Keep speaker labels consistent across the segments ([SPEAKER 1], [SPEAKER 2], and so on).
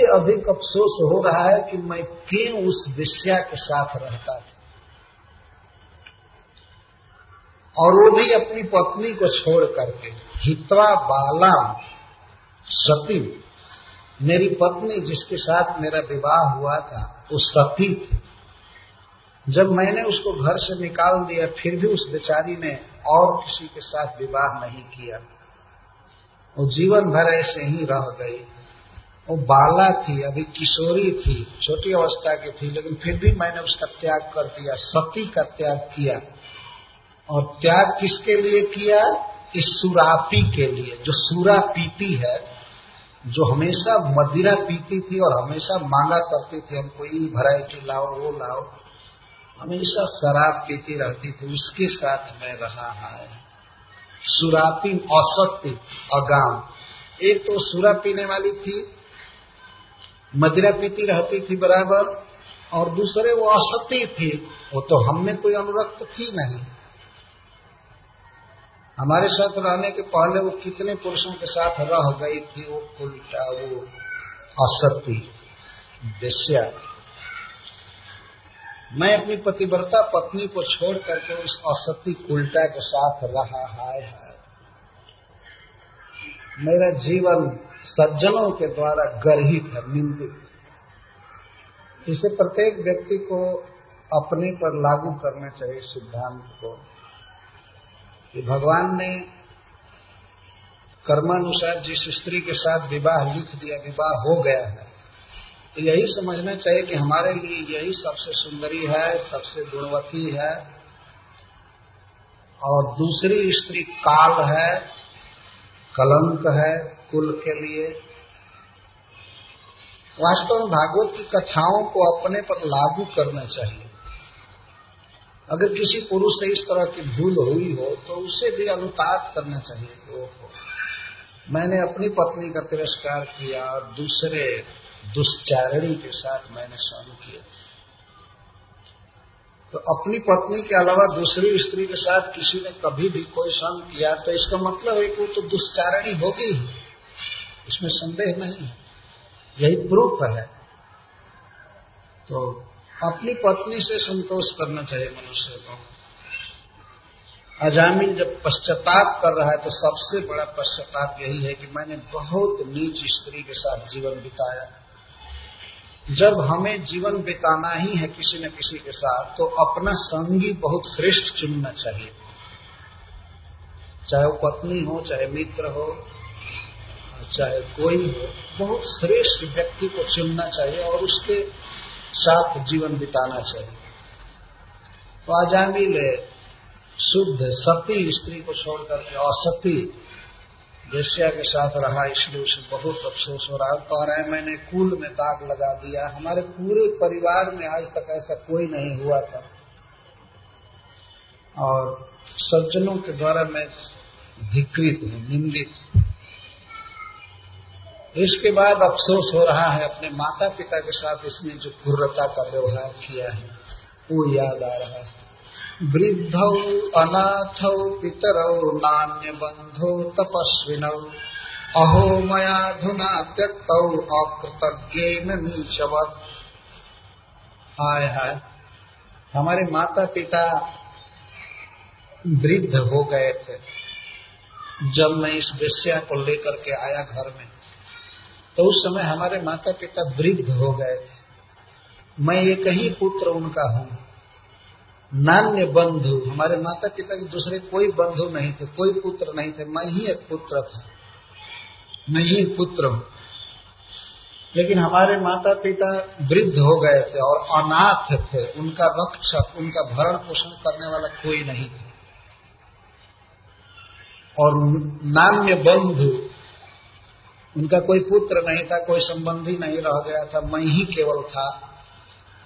[SPEAKER 1] अधिक अफसोस हो रहा है कि मैं क्यों उस विषया के साथ रहता था। और वो भी अपनी पत्नी को छोड़ करके। हित्वा बाला सती। मेरी पत्नी जिसके साथ मेरा विवाह हुआ था, वो सती थी। जब मैंने उसको घर से निकाल दिया, फिर भी उस बेचारी ने और किसी के साथ विवाह नहीं किया। वो जीवन भर ऐसे ही रह गई। वो बाला थी, अभी किशोरी थी, छोटी अवस्था की थी, लेकिन फिर भी मैंने उसका त्याग कर दिया, सती का त्याग किया। और त्याग किसके लिए किया? इस सुरापी के लिए। जो सुरा पीती है, जो हमेशा मदिरा पीती थी और हमेशा मांगा करती थी हमको ये वैरायटी लाओ, वो लाओ, हमेशा शराब पीती रहती थी, उसके साथ मैं रहा है। सुरापी औसत्य अगाम। एक तो सुरा पीने वाली थी मदिरा पीती रहती थी बराबर, और दूसरे वो असत्य थी। वो तो हम में कोई अनुरक्त थी नहीं। हमारे साथ रहने के पहले वो कितने पुरुषों के साथ रह गई थी, वो उल्टा वो असत्य। दस्या मैं अपनी पतिव्रता पत्नी को छोड़ करके उस असत्य उल्टा के साथ रहा, हाय है मेरा जीवन सज्जनों के द्वारा गर्हित है, निंदित। इसे प्रत्येक व्यक्ति को अपने पर लागू करना चाहिए सिद्धांत को। कि भगवान ने कर्मानुसार जिस स्त्री के साथ विवाह लिख दिया, विवाह हो गया है तो यही समझना चाहिए कि हमारे लिए यही सबसे सुंदरी है, सबसे गुणवती है। और दूसरी स्त्री काल है कलंक है कुल के लिए। वास्तव में भागवत की कथाओं को अपने पर लागू करना चाहिए। अगर किसी पुरुष से इस तरह की भूल हुई हो तो उसे भी अनुताप करना चाहिए कि ओहो, मैंने अपनी पत्नी का तिरस्कार किया और दूसरे दुष्चारणी के साथ मैंने सहन किया। तो अपनी पत्नी के अलावा दूसरी स्त्री के साथ किसी ने कभी भी कोई सहन किया तो इसका मतलब है कि वो तो दुष्चारणी होगी इसमें संदेह नहीं यही प्रूफ है। तो अपनी पत्नी से संतोष करना चाहिए मनुष्य को। अजामिन जब पश्चाताप कर रहा है तो सबसे बड़ा पश्चाताप यही है कि मैंने बहुत नीच स्त्री के साथ जीवन बिताया। जब हमें जीवन बिताना ही है किसी न किसी के साथ तो अपना संगी बहुत श्रेष्ठ चुनना चाहिए। चाहे वो पत्नी हो, चाहे मित्र हो, चाहे कोई हो, बहुत श्रेष्ठ व्यक्ति को चुनना चाहिए और उसके साथ जीवन बिताना चाहिए। तो आजामी ले, शुद्ध, सती स्त्री को छोड़ करके असती वेश्या के साथ रहा, इसलिए उसे बहुत अफसोस हो रहा है। कह रहे हैं, मैंने कुल में दाग लगा दिया। हमारे पूरे परिवार में आज तक ऐसा कोई नहीं हुआ था। और सज्जनों के द्वारा मैं धिकृत हूँ, निंदित इसके बाद अफसोस हो रहा है, अपने माता पिता के साथ इसने जो क्रूरता का व्यवहार किया है, वो याद आ रहा है। वृद्ध अनाथ पितरौ नान्य बंधो तपस्विन। अहो मया धुना त्यक्त अकृतज्ञ नीचवत। हाय हाय। हमारे माता पिता वृद्ध हो गए थे। जब मैं इस वेश्या को लेकर के आया घर में तो उस समय हमारे माता पिता वृद्ध हो गए थे। मैं एक ही पुत्र उनका हूँ। नान्य बंधु, हमारे माता पिता के दूसरे कोई बंधु नहीं थे, कोई पुत्र नहीं थे, मैं ही एक पुत्र था। मैं ही पुत्र हूँ। लेकिन हमारे माता पिता वृद्ध हो गए थे और अनाथ थे, उनका रक्षक, उनका भरण पोषण करने वाला कोई नहीं था। और नान्य बंधु, उनका कोई पुत्र नहीं था, कोई संबंधी नहीं रह गया था, मैं ही केवल था।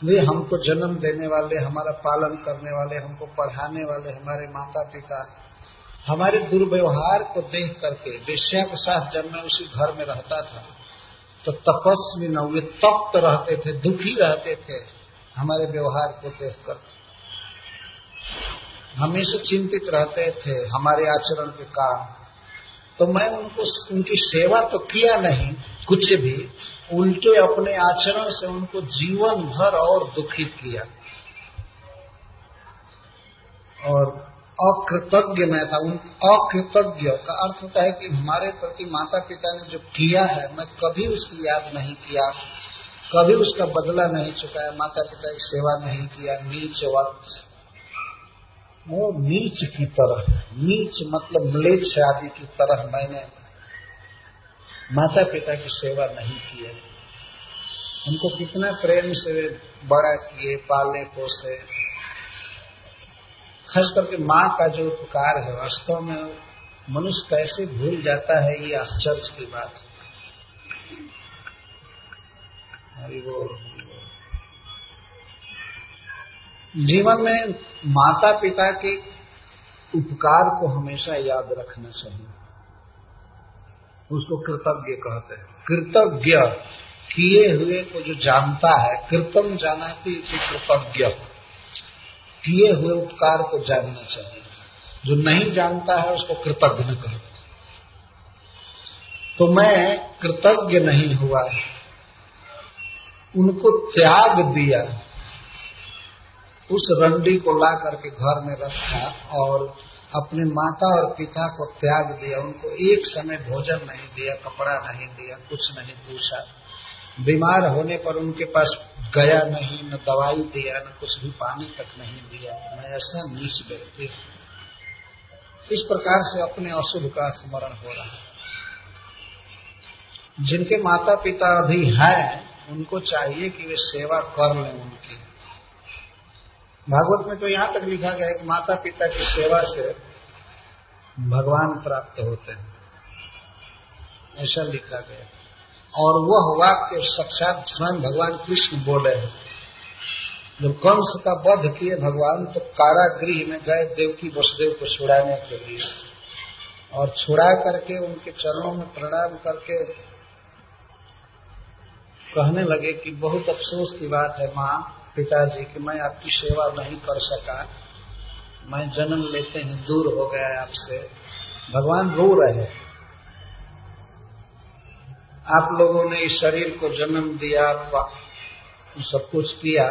[SPEAKER 1] वे हमको जन्म देने वाले, हमारा पालन करने वाले, हमको पढ़ाने वाले, हमारे माता पिता हमारे दुर्व्यवहार को देख करके वेश्या के साथ जब मैं उसी घर में रहता था तो तपस्वी न वे तप्त रहते थे, दुखी रहते थे, हमारे व्यवहार को देखकर हमेशा चिंतित रहते थे, हमारे आचरण के कारण तो मैं उनको उनकी सेवा तो किया नहीं, कुछ भी, उल्टे अपने आचरण से उनको जीवन भर और दुखित किया। और अकृतज्ञ मैं था, उन, अकृतज्ञ का अर्थ होता है कि हमारे प्रति माता पिता ने जो किया है, मैं कभी उसकी याद नहीं किया, कभी उसका बदला नहीं चुकाया माता पिता की सेवा नहीं किया, नीच वक्त वो नीच की तरह, नीच मतलब म्लेच्छ आदि की तरह मैंने माता पिता की सेवा नहीं की है। उनको कितना प्रेम से बड़ा किए पाले पोसे। खास करके माँ का जो उपकार है, वास्तव में मनुष्य कैसे भूल जाता है, ये आश्चर्य की बात है। जीवन में माता पिता के उपकार को हमेशा याद रखना चाहिए। उसको कृतज्ञ कहते हैं। कृतज्ञ किए हुए को जो जानता है, कृतम जाना कि कृतज्ञ। किए हुए उपकार को जानना चाहिए। जो नहीं जानता है, उसको कृतज्ञ न कहो तो मैं कृतज्ञ नहीं हुआ। उनको त्याग दिया। उस रंडी को ला करके घर में रखा और अपने माता और पिता को त्याग दिया। उनको एक समय भोजन नहीं दिया, कपड़ा नहीं दिया, कुछ नहीं पूछा। बीमार होने पर उनके पास गया नहीं, न दवाई दिया, न कुछ भी पानी तक नहीं दिया। मैं ऐसा नीच व्यक्ति इस प्रकार से अपने अशुभ का स्मरण हो रहा है। जिनके माता पिता अभी हैं, उनको चाहिए कि वे सेवा कर लें उनकी। भागवत में तो यहाँ तक लिखा गया है कि माता पिता की सेवा से भगवान प्राप्त होते हैं। ऐसा लिखा गया और वह वाक्य साक्षात स्वयं भगवान कृष्ण बोले हैं। जब कंस का वध किए भगवान तो कारागृह में गए देवकी वसुदेव को छुड़ाने के लिए। और छुड़ा करके उनके चरणों में प्रणाम करके कहने लगे कि बहुत अफसोस की बात है माँ पिताजी कि मैं आपकी सेवा नहीं कर सका। मैं जन्म लेते ही दूर हो गया आपसे। भगवान रो रहे आप लोगों ने इस शरीर को जन्म दिया सब कुछ किया,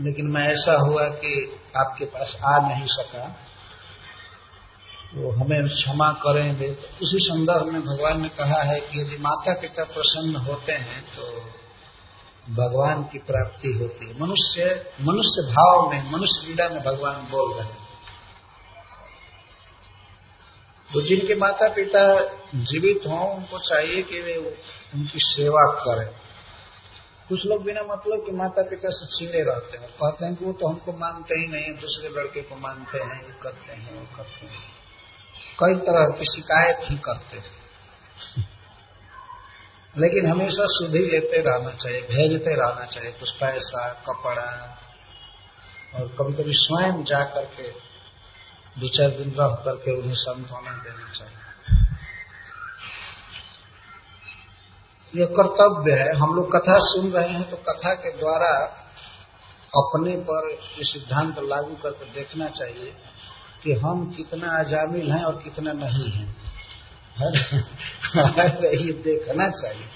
[SPEAKER 1] लेकिन मैं ऐसा हुआ कि आपके पास आ नहीं सका। तो हमें क्षमा करेंगे। तो उसी संदर्भ में भगवान ने कहा है कि यदि माता पिता प्रसन्न होते हैं तो भगवान की प्राप्ति होती है। मनुष्य मनुष्य भाव में, मनुष्य लीला में भगवान बोल रहे हैं। तो जिनके माता पिता जीवित हों, उनको चाहिए कि वे उनकी सेवा करें। कुछ लोग बिना मतलब के माता पिता से चिड़े रहते हैं कहते हैं कि वो तो हमको मानते ही नहीं दूसरे लड़के को मानते हैं, ये करते हैं, वो करते हैं। कई तरह की शिकायत ही करते हैं। लेकिन हमेशा सुधी लेते रहना चाहिए, भेजते रहना चाहिए, कुछ पैसा, कपड़ा, और कभी कभी स्वयं जा करके दो चार दिन रह करके उन्हें सांत्वना देना चाहिए। यह कर्तव्य है। हम लोग कथा सुन रहे हैं तो कथा के द्वारा अपने पर ये सिद्धांत लागू करके देखना चाहिए कि हम कितना अजामिल हैं और कितना नहीं हैं। ये देखना चाहिए।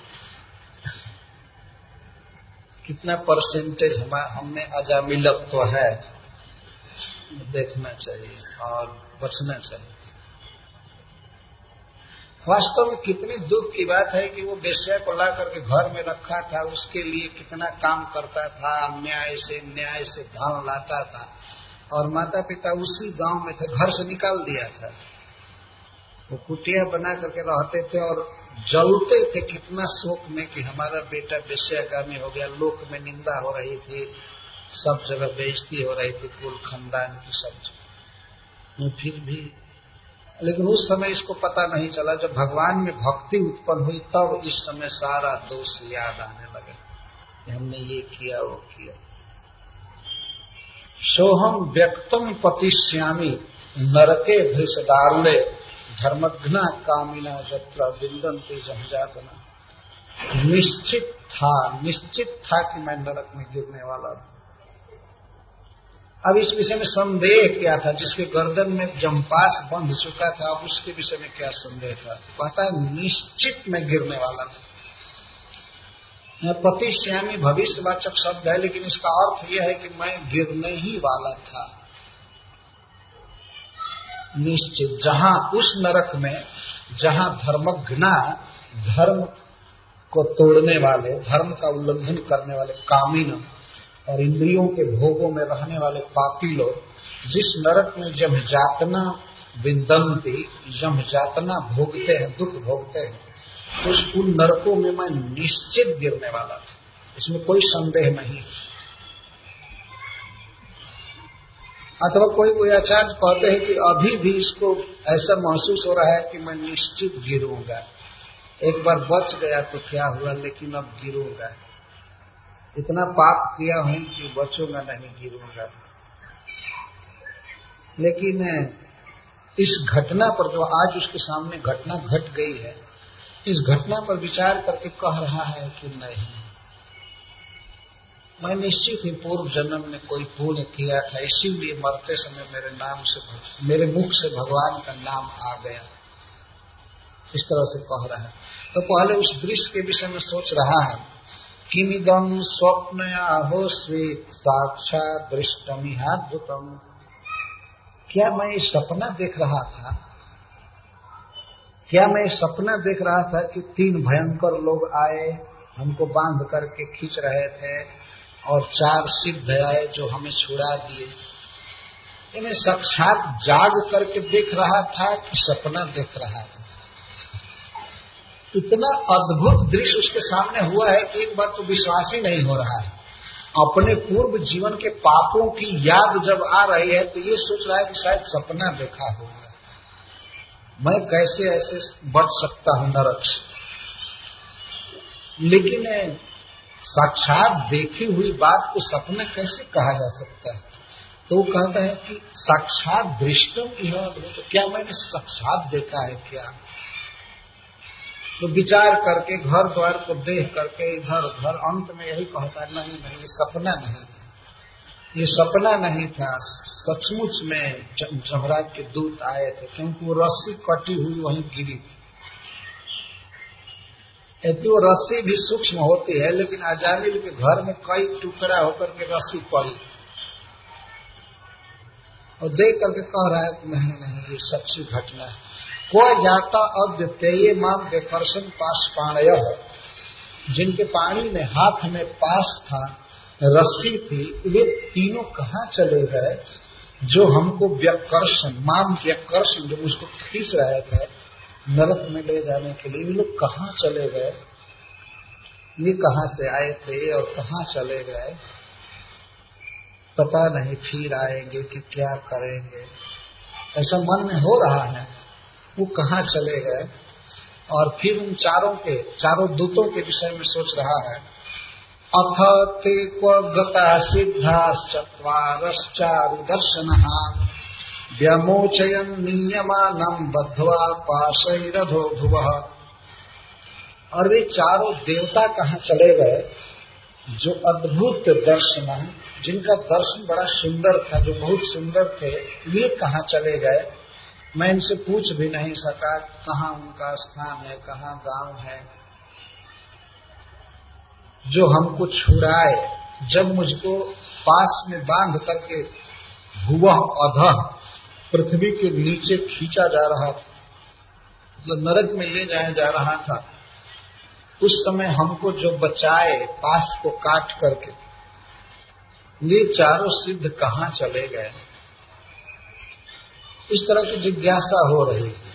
[SPEAKER 1] कितना परसेंटेज हम अजामिलत्व तो है, देखना चाहिए और बचना चाहिए। वास्तव में कितनी दुख की बात है कि वो बेस्या को ला करके घर में रखा था, उसके लिए कितना काम करता था न्याय से न्याय से धन लाता था, और माता पिता उसी गाँव में थे, घर से निकाल दिया था। वो कुटिया बना करके रहते थे और जलते थे कितना शोक में कि हमारा बेटा विषयगामी हो गया, लोक में निंदा हो रही थी, सब जगह बेइज्जती हो रही थी, कुल खानदान की सब जगह। फिर भी। लेकिन उस समय इसको पता नहीं चला, जब भगवान में भक्ति उत्पन्न हुई, तब इस समय सारा दोष याद आने लगे हमने ये किया, वो किया। सोहम व्यक्तम पतिश्यामी नरके भृष दारुणे धर्मघ्ना कामिना जत्र बिंदन बिंदंती जनजातना निश्चित था निश्चित था कि मैं नरक में गिरने वाला था। अब इस विषय में संदेह क्या था? जिसके गर्दन में जम्पास बंध चुका था, अब उसके विषय में क्या संदेह था? कहता है, निश्चित में गिरने वाला था। पति श्यामी भविष्यवाचक शब्द है, लेकिन इसका अर्थ यह है कि मैं गिरने ही वाला था। निश्चित। जहाँ उस नरक में, जहाँ धर्मघ्ना, धर्म को तोड़ने वाले, धर्म का उल्लंघन करने वाले कामिन और इंद्रियों के भोगों में रहने वाले पापी लोग, जिस नरक में जम जातना विंदंती, जम जातना भोगते हैं, दुख भोगते हैं, उस उन नरकों में मैं निश्चित गिरने वाला था। इसमें कोई संदेह नहीं। अथवा कोई कोई आचार्य कहते हैं कि अभी भी इसको ऐसा महसूस हो रहा है कि मैं निश्चित गिरूँगा। एक बार बच गया तो क्या हुआ, लेकिन अब गिरूँगा। इतना पाप किया हूँ कि बचूँगा नहीं, गिरूँगा। लेकिन इस घटना पर जो आज उसके सामने घटना घट गई है, इस घटना पर विचार करके कह रहा है कि नहीं। मैं निश्चित ही पूर्व जन्म में कोई पुण्य किया था, इसीलिए मरते समय मेरे नाम से मेरे मुख से भगवान का नाम आ गया। इस तरह से कह रहा है। तो पहले उस दृश्य के विषय में सोच रहा है किमिदम स्वप्न हो स्वीत साक्षात दृष्टमिहाद्भुतम क्या मैं सपना देख रहा था? क्या मैं सपना देख रहा था कि तीन भयंकर लोग आए, हमको बाँध करके खींच रहे थे और चार सिद्ध आए जो हमें छुड़ा दिए। इन्हें साक्षात जाग करके देख रहा था कि सपना देख रहा था। इतना अद्भुत दृश्य उसके सामने हुआ है कि एक बार तो विश्वास ही नहीं हो रहा है। अपने पूर्व जीवन के पापों की याद जब आ रही है तो ये सोच रहा है कि शायद सपना देखा होगा। मैं कैसे ऐसे बच सकता हूँ नरक से? लेकिन साक्षात देखी हुई बात को सपना कैसे कहा जा सकता है? तो वो कहता है कि साक्षात दृष्टम यह तो क्या मैंने साक्षात देखा है क्या? तो विचार करके, घर द्वार को देख करके, इधर उधर, अंत में यही कहता है, नहीं नहीं, ये सपना नहीं था। ये सपना नहीं था। सचमुच में जमराज के दूत आए थे, क्योंकि वो रस्सी कटी हुई वहीं गिरी। थी यदि वो रस्सी भी सूक्ष्म होती है, लेकिन अजामिल के घर में कई टुकड़ा होकर के रस्सी पड़ी। और देख करके कह रहा है कि नहीं नहीं, ये सच्ची घटना है। कोई जाता अद्वितीय माम विकर्षण पास पाणय जिनके पानी में हाथ में पास था, रस्सी थी, वे तीनों कहाँ चले गए? जो हमको व्यकर्षण, माम व्यकर्षण जो उसको खींच रहे थे नरक में ले जाने के लिए ये लोग कहाँ चले गए? ये कहाँ से आए थे और कहाँ चले गए? पता नहीं फिर आएँगे कि क्या करेंगे। ऐसा मन में हो रहा है, वो कहाँ चले गए? और फिर उन चारों के, चारों दूतों के विषय में सोच रहा है अथ ते क्व गता सिद्धाश्चत्वारश्चारुदर्शन। व्यमोचयन नियमानम बद्धवा पाशरधो भुव और वे चारों देवता कहाँ चले गए? जो अद्भुत दर्शन जिनका दर्शन बड़ा सुंदर था, जो बहुत सुंदर थे, वे कहाँ चले गए? मैं इनसे पूछ भी नहीं सका, कहाँ उनका स्थान है, कहाँ गाँव है। जो हमको छुड़ाए, जब मुझको पास में बाँध करके भुवह अध पृथ्वी के नीचे खींचा जा रहा था मतलब नरक में ले जाया जा रहा था उस समय हमको जो बचाए पास को काट करके ये चारों सिद्ध कहाँ चले गए? इस तरह की जिज्ञासा हो रही है।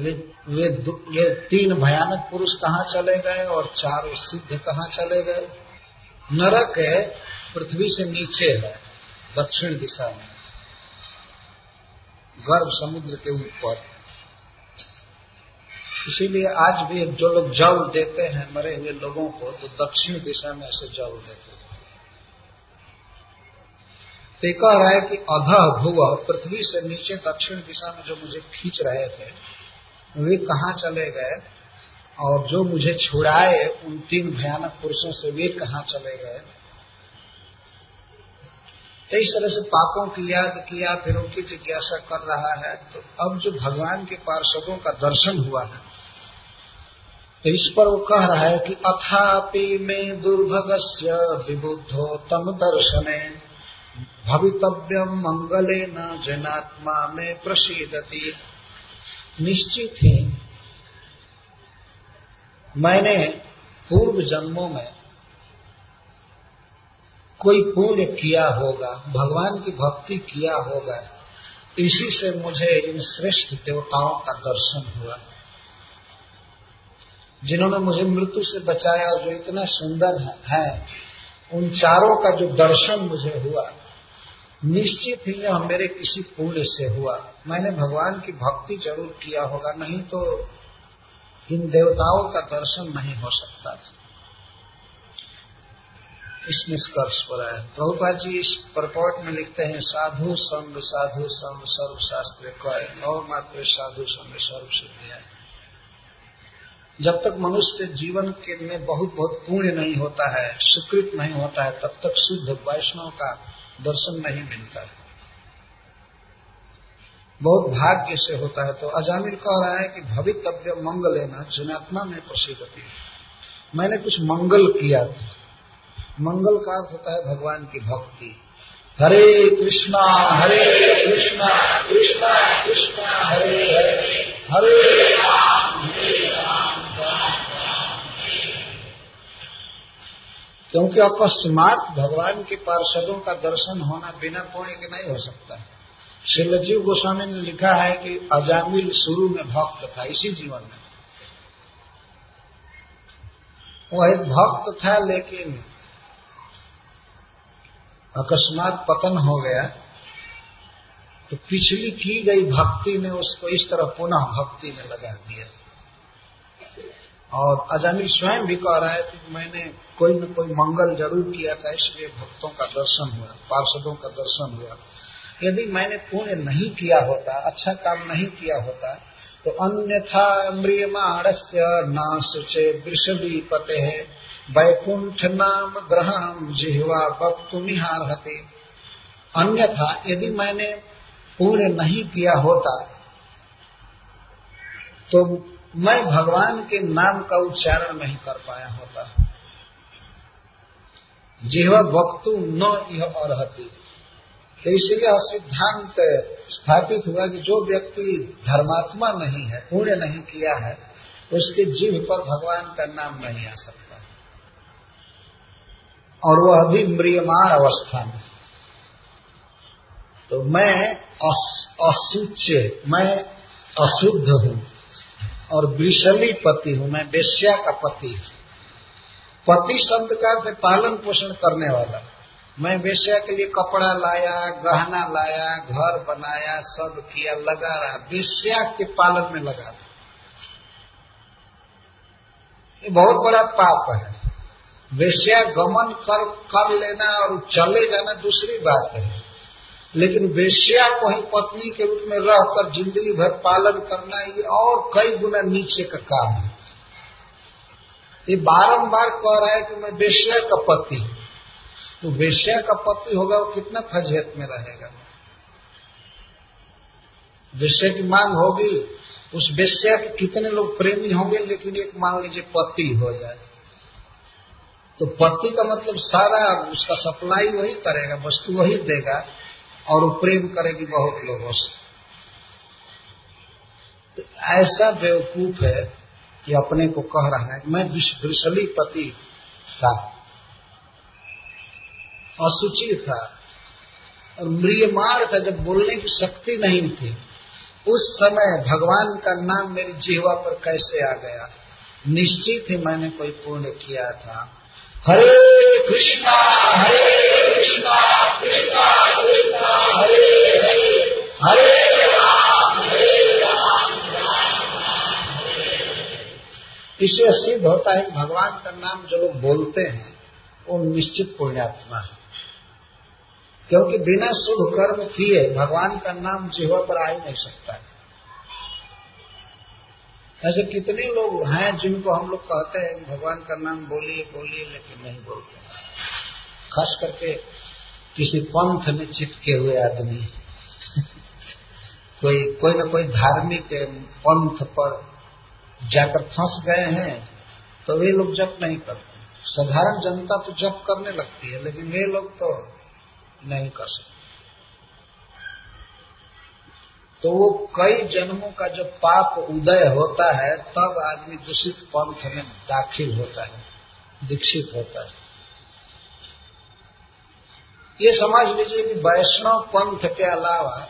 [SPEAKER 1] ये ये, ये तीन भयानक पुरुष कहाँ चले गए और चारों सिद्ध कहाँ चले गए? नरक है पृथ्वी से नीचे है दक्षिण दिशा में। गर्भ समुद्र के ऊपर। इसीलिए आज भी जो लोग जल देते हैं, मरे हुए लोगों को तो दक्षिण दिशा में ऐसे जल देते हैं। तो कह रहा है कि अध भुव, पृथ्वी से नीचे दक्षिण दिशा में जो मुझे खींच रहे थे, वे कहाँ चले गए? और जो मुझे छुड़ाए उन तीन भयानक पुरुषों से वे कहाँ चले गए? तो इस तरह से पापों की याद किया, फिर उनकी जिज्ञासा कर रहा है तो अब जो भगवान के पार्षदों का दर्शन हुआ है तो इस पर वो कह रहा है कि अथापि में दुर्भगस्य विबुद्धो तम दर्शने भवितव्यम मंगले न जनात्मा में प्रसिदती। निश्चित ही मैंने पूर्व जन्मों में कोई पुण्य किया होगा, भगवान की भक्ति किया होगा, इसी से मुझे इन श्रेष्ठ देवताओं का दर्शन हुआ। जिन्होंने मुझे मृत्यु से बचाया जो इतना सुंदर है, उन चारों का जो दर्शन मुझे हुआ, निश्चित ही यह मेरे किसी पुण्य से हुआ। मैंने भगवान की भक्ति ज़रूर किया होगा, नहीं तो इन देवताओं का दर्शन नहीं हो सकता था। इस निष्कर्ष पर आया। प्रभुपाद जी इस परपोर्ट में लिखते हैं, साधु संग साधु संग, सर्वशास्त्र कय और मात्र साधु संग, सर्व सिद्धिया जब तक मनुष्य जीवन के में बहुत बहुत पुण्य नहीं होता है, सुकृत नहीं होता है, तब तक शुद्ध वैष्णव का दर्शन नहीं मिलता। है बहुत भाग्य से होता है। तो अजामिल कह रहा है कि भवितव्य मंगल लेना जनात्मा में प्रसिद्ध मैंने कुछ मंगल किया था। मंगल का अर्थ होता है भगवान की भक्ति। हरे कृष्णा हरे कृष्णा कृष्णा कृष्णा, हरे हरे। हरे क्योंकि अकस्मात भगवान के पार्षदों का दर्शन होना बिना पुण्य के नहीं हो सकता शिवजीव गोस्वामी ने लिखा है कि अजामिल शुरू में भक्त था, इसी जीवन में। वो एक भक्त था, लेकिन अकस्मात पतन हो गया तो पिछली की गई भक्ति ने उसको इस तरह पुनः भक्ति में लगा दिया। और अजामिल स्वयं भी कह रहा है कि मैंने कोई न कोई मंगल ज़रूर किया था, इसलिए भक्तों का दर्शन हुआ, पार्षदों का दर्शन हुआ। यदि मैंने पुण्य नहीं किया होता अच्छा काम नहीं किया होता तो अन्यथा म्रियमाणस्य नाशुचे वृषभी पते है वैकुंठ नाम ग्रहण जिहवा हते अन्यथा यदि मैंने पूर्ण नहीं किया होता तो मैं भगवान के नाम का उच्चारण नहीं कर पाया होता। जिहवा वक्तु न यह अर्ति तो इसलिए सिद्धांत स्थापित हुआ कि जो व्यक्ति धर्मात्मा नहीं है, पूर्ण नहीं किया है, उसके जीव पर भगवान का नाम नहीं आ सकता। और वह अभी म्रियमाण अवस्था में। तो मैं असुच्य मैं अशुद्ध हूँ और विषली पति हूँ, मैं बेश्या का पति पति शब्द का अर्थ पालन पोषण करने वाला। मैं वेश्या के लिए कपड़ा लाया, गहना लाया, घर बनाया, सब किया, लगा रहा, वेश्या के पालन में लगा रहा। ये बहुत बड़ा पाप है। वेश्या गमन कर कर लेना और चले जाना दूसरी बात है। लेकिन वेश्या को ही पत्नी के रूप में रहकर ज़िंदगी भर पालन करना ये और कई गुना नीचे का काम है। ये बारंबार कह रहा है कि मैं वेश्या का पति तो वेश्या का पति होगा वो कितना फजहत में रहेगा? वेश्या की मांग होगी, उस वेश्या के कितने लोग प्रेमी होंगे, लेकिन एक मान लीजिए पति हो जाए। तो पति का मतलब सारा उसका सप्लाई वही करेगा, वस्तु वही देगा और वो प्रेम करेगी बहुत लोगों से। तो ऐसा बेवकूफ़ है कि अपने को कह रहा है, मैं विषली पति था, असुचि था और म्रियमार था, जब बोलने की शक्ति नहीं थी, उस समय भगवान का नाम मेरी जीवा पर कैसे आ गया? निश्चित ही मैंने कोई पूर्ण किया था। हरे कृष्णा हरे कृष्णा कृष्णा कृष्णा, हरे हरे हरे राम हरे राम इससे सिद्ध होता है कि भगवान का नाम जो लोग बोलते हैं, वो निश्चित पुण्यात्मा है। क्योंकि बिना शुभ कर्म किए भगवान का नाम जीवा पर आ ही नहीं सकता है। ऐसे कितने लोग हैं जिनको हम लोग कहते हैं, भगवान का नाम बोलिए बोलिए, लेकिन नहीं बोलते। खास करके किसी पंथ में चिपके हुए आदमी। कोई कोई न कोई धार्मिक पंथ पर जाकर फंस गए हैं तो वे लोग जप नहीं करते। साधारण जनता तो जप करने लगती है, लेकिन वे लोग तो नहीं कर सकते। तो वो कई जन्मों का जब पाप उदय होता है, तब आदमी दूषित पंथ में दाखिल होता है, दीक्षित होता है। ये समझ लीजिए कि वैष्णव पंथ के अलावा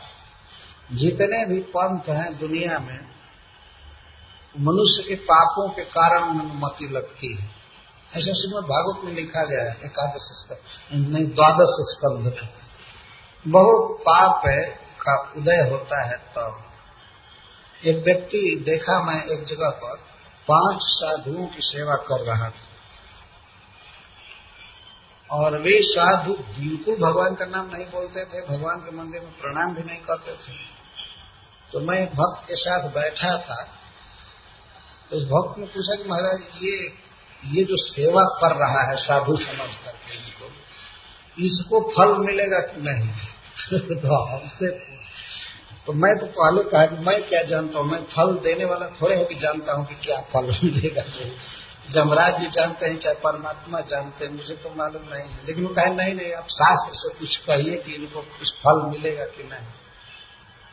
[SPEAKER 1] जितने भी पंथ हैं दुनिया में, मनुष्य के पापों के कारण अनुमति लगती है। ऐसा श्रीमद भागवत में लिखा गया है, एकादश स्कंद नहीं, द्वादश स्कंध में। बहुत पाप है का उदय होता है तब। तो एक व्यक्ति देखा मैं एक जगह पर पाँच साधुओं की सेवा कर रहा था। और वे साधु बिल्कुल भगवान का नाम नहीं बोलते थे, भगवान के मंदिर में प्रणाम भी नहीं करते थे। तो मैं एक भक्त के साथ बैठा था। तो उस भक्त ने पूछा कि महाराज, ये ये जो सेवा कर रहा है साधु समझ करके इनको, इसको फल मिलेगा कि नहीं? तो हमसे तो मैं तो पहले कहा कि मैं क्या जानता हूँ? मैं फल देने वाला थोड़े हो कि जानता हूँ कि क्या फल मिलेगा? जमराज जी जानते हैं, चाहे परमात्मा जानते हैं, मुझे तो मालूम नहीं है। लेकिन वो कहे, नहीं नहीं, आप शास्त्र से कुछ कहिए कि इनको कुछ फल मिलेगा कि नहीं?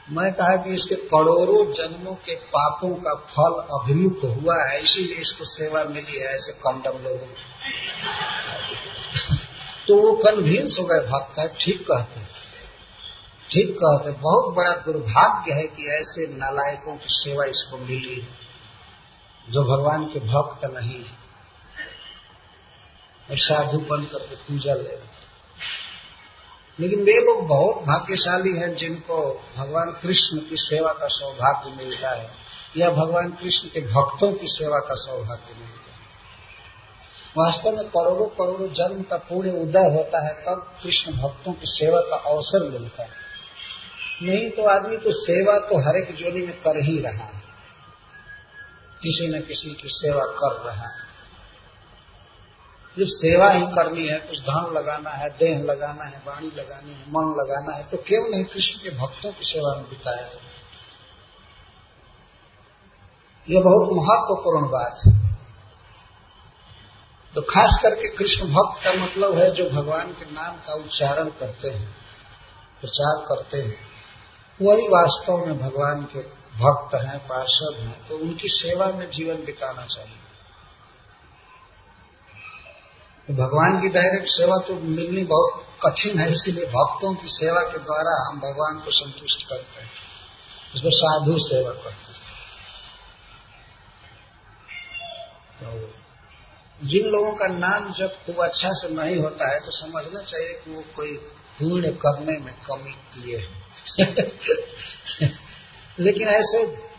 [SPEAKER 1] मैं कहा कि इसके करोड़ों जन्मों के पापों का फल अभिमुख हुआ है, इसीलिए इसको सेवा मिली है, ऐसे कंडम लोगों तो वो कन्विंस हो गए, भक्त है, ठीक कहते ठीक कहते बहुत बड़ा दुर्भाग्य है कि ऐसे नालायकों की सेवा इसको मिली जो भगवान के भक्त नहीं है। साधु बन करके पूजा ले लेकिन वे लोग बहुत भाग्यशाली हैं, जिनको भगवान कृष्ण की सेवा का सौभाग्य मिलता है, या भगवान कृष्ण के भक्तों की सेवा का सौभाग्य मिलता है। वास्तव में करोड़ों करोड़ों जन्म का पूर्ण उदय होता है, तब कृष्ण भक्तों की सेवा का अवसर मिलता है। नहीं तो आदमी तो सेवा तो हर एक जोनी में कर ही रहा है। किसी न किसी की सेवा कर रहा है। जब सेवा ही करनी है, कुछ धन लगाना है, देह लगाना है वाणी लगानी है, मन लगाना है तो क्यों नहीं, कृष्ण के भक्तों की सेवा में बिताया यह बहुत महत्वपूर्ण बात है। तो खास करके कृष्ण भक्त का मतलब है जो भगवान के नाम का उच्चारण करते हैं, प्रचार करते हैं। वही वास्तव में भगवान के भक्त हैं, पार्षद हैं तो उनकी सेवा में जीवन बिताना चाहिए। तो भगवान की डायरेक्ट सेवा तो मिलनी बहुत कठिन है, इसीलिए भक्तों की सेवा के द्वारा हम भगवान को संतुष्ट करते हैं। उसको साधु सेवा करते हैं। तो जिन लोगों का नाम जब खूब अच्छा से नहीं होता है तो समझना चाहिए कि वो कोई पुण्य करने में कमी किए हैं। लेकिन ऐसे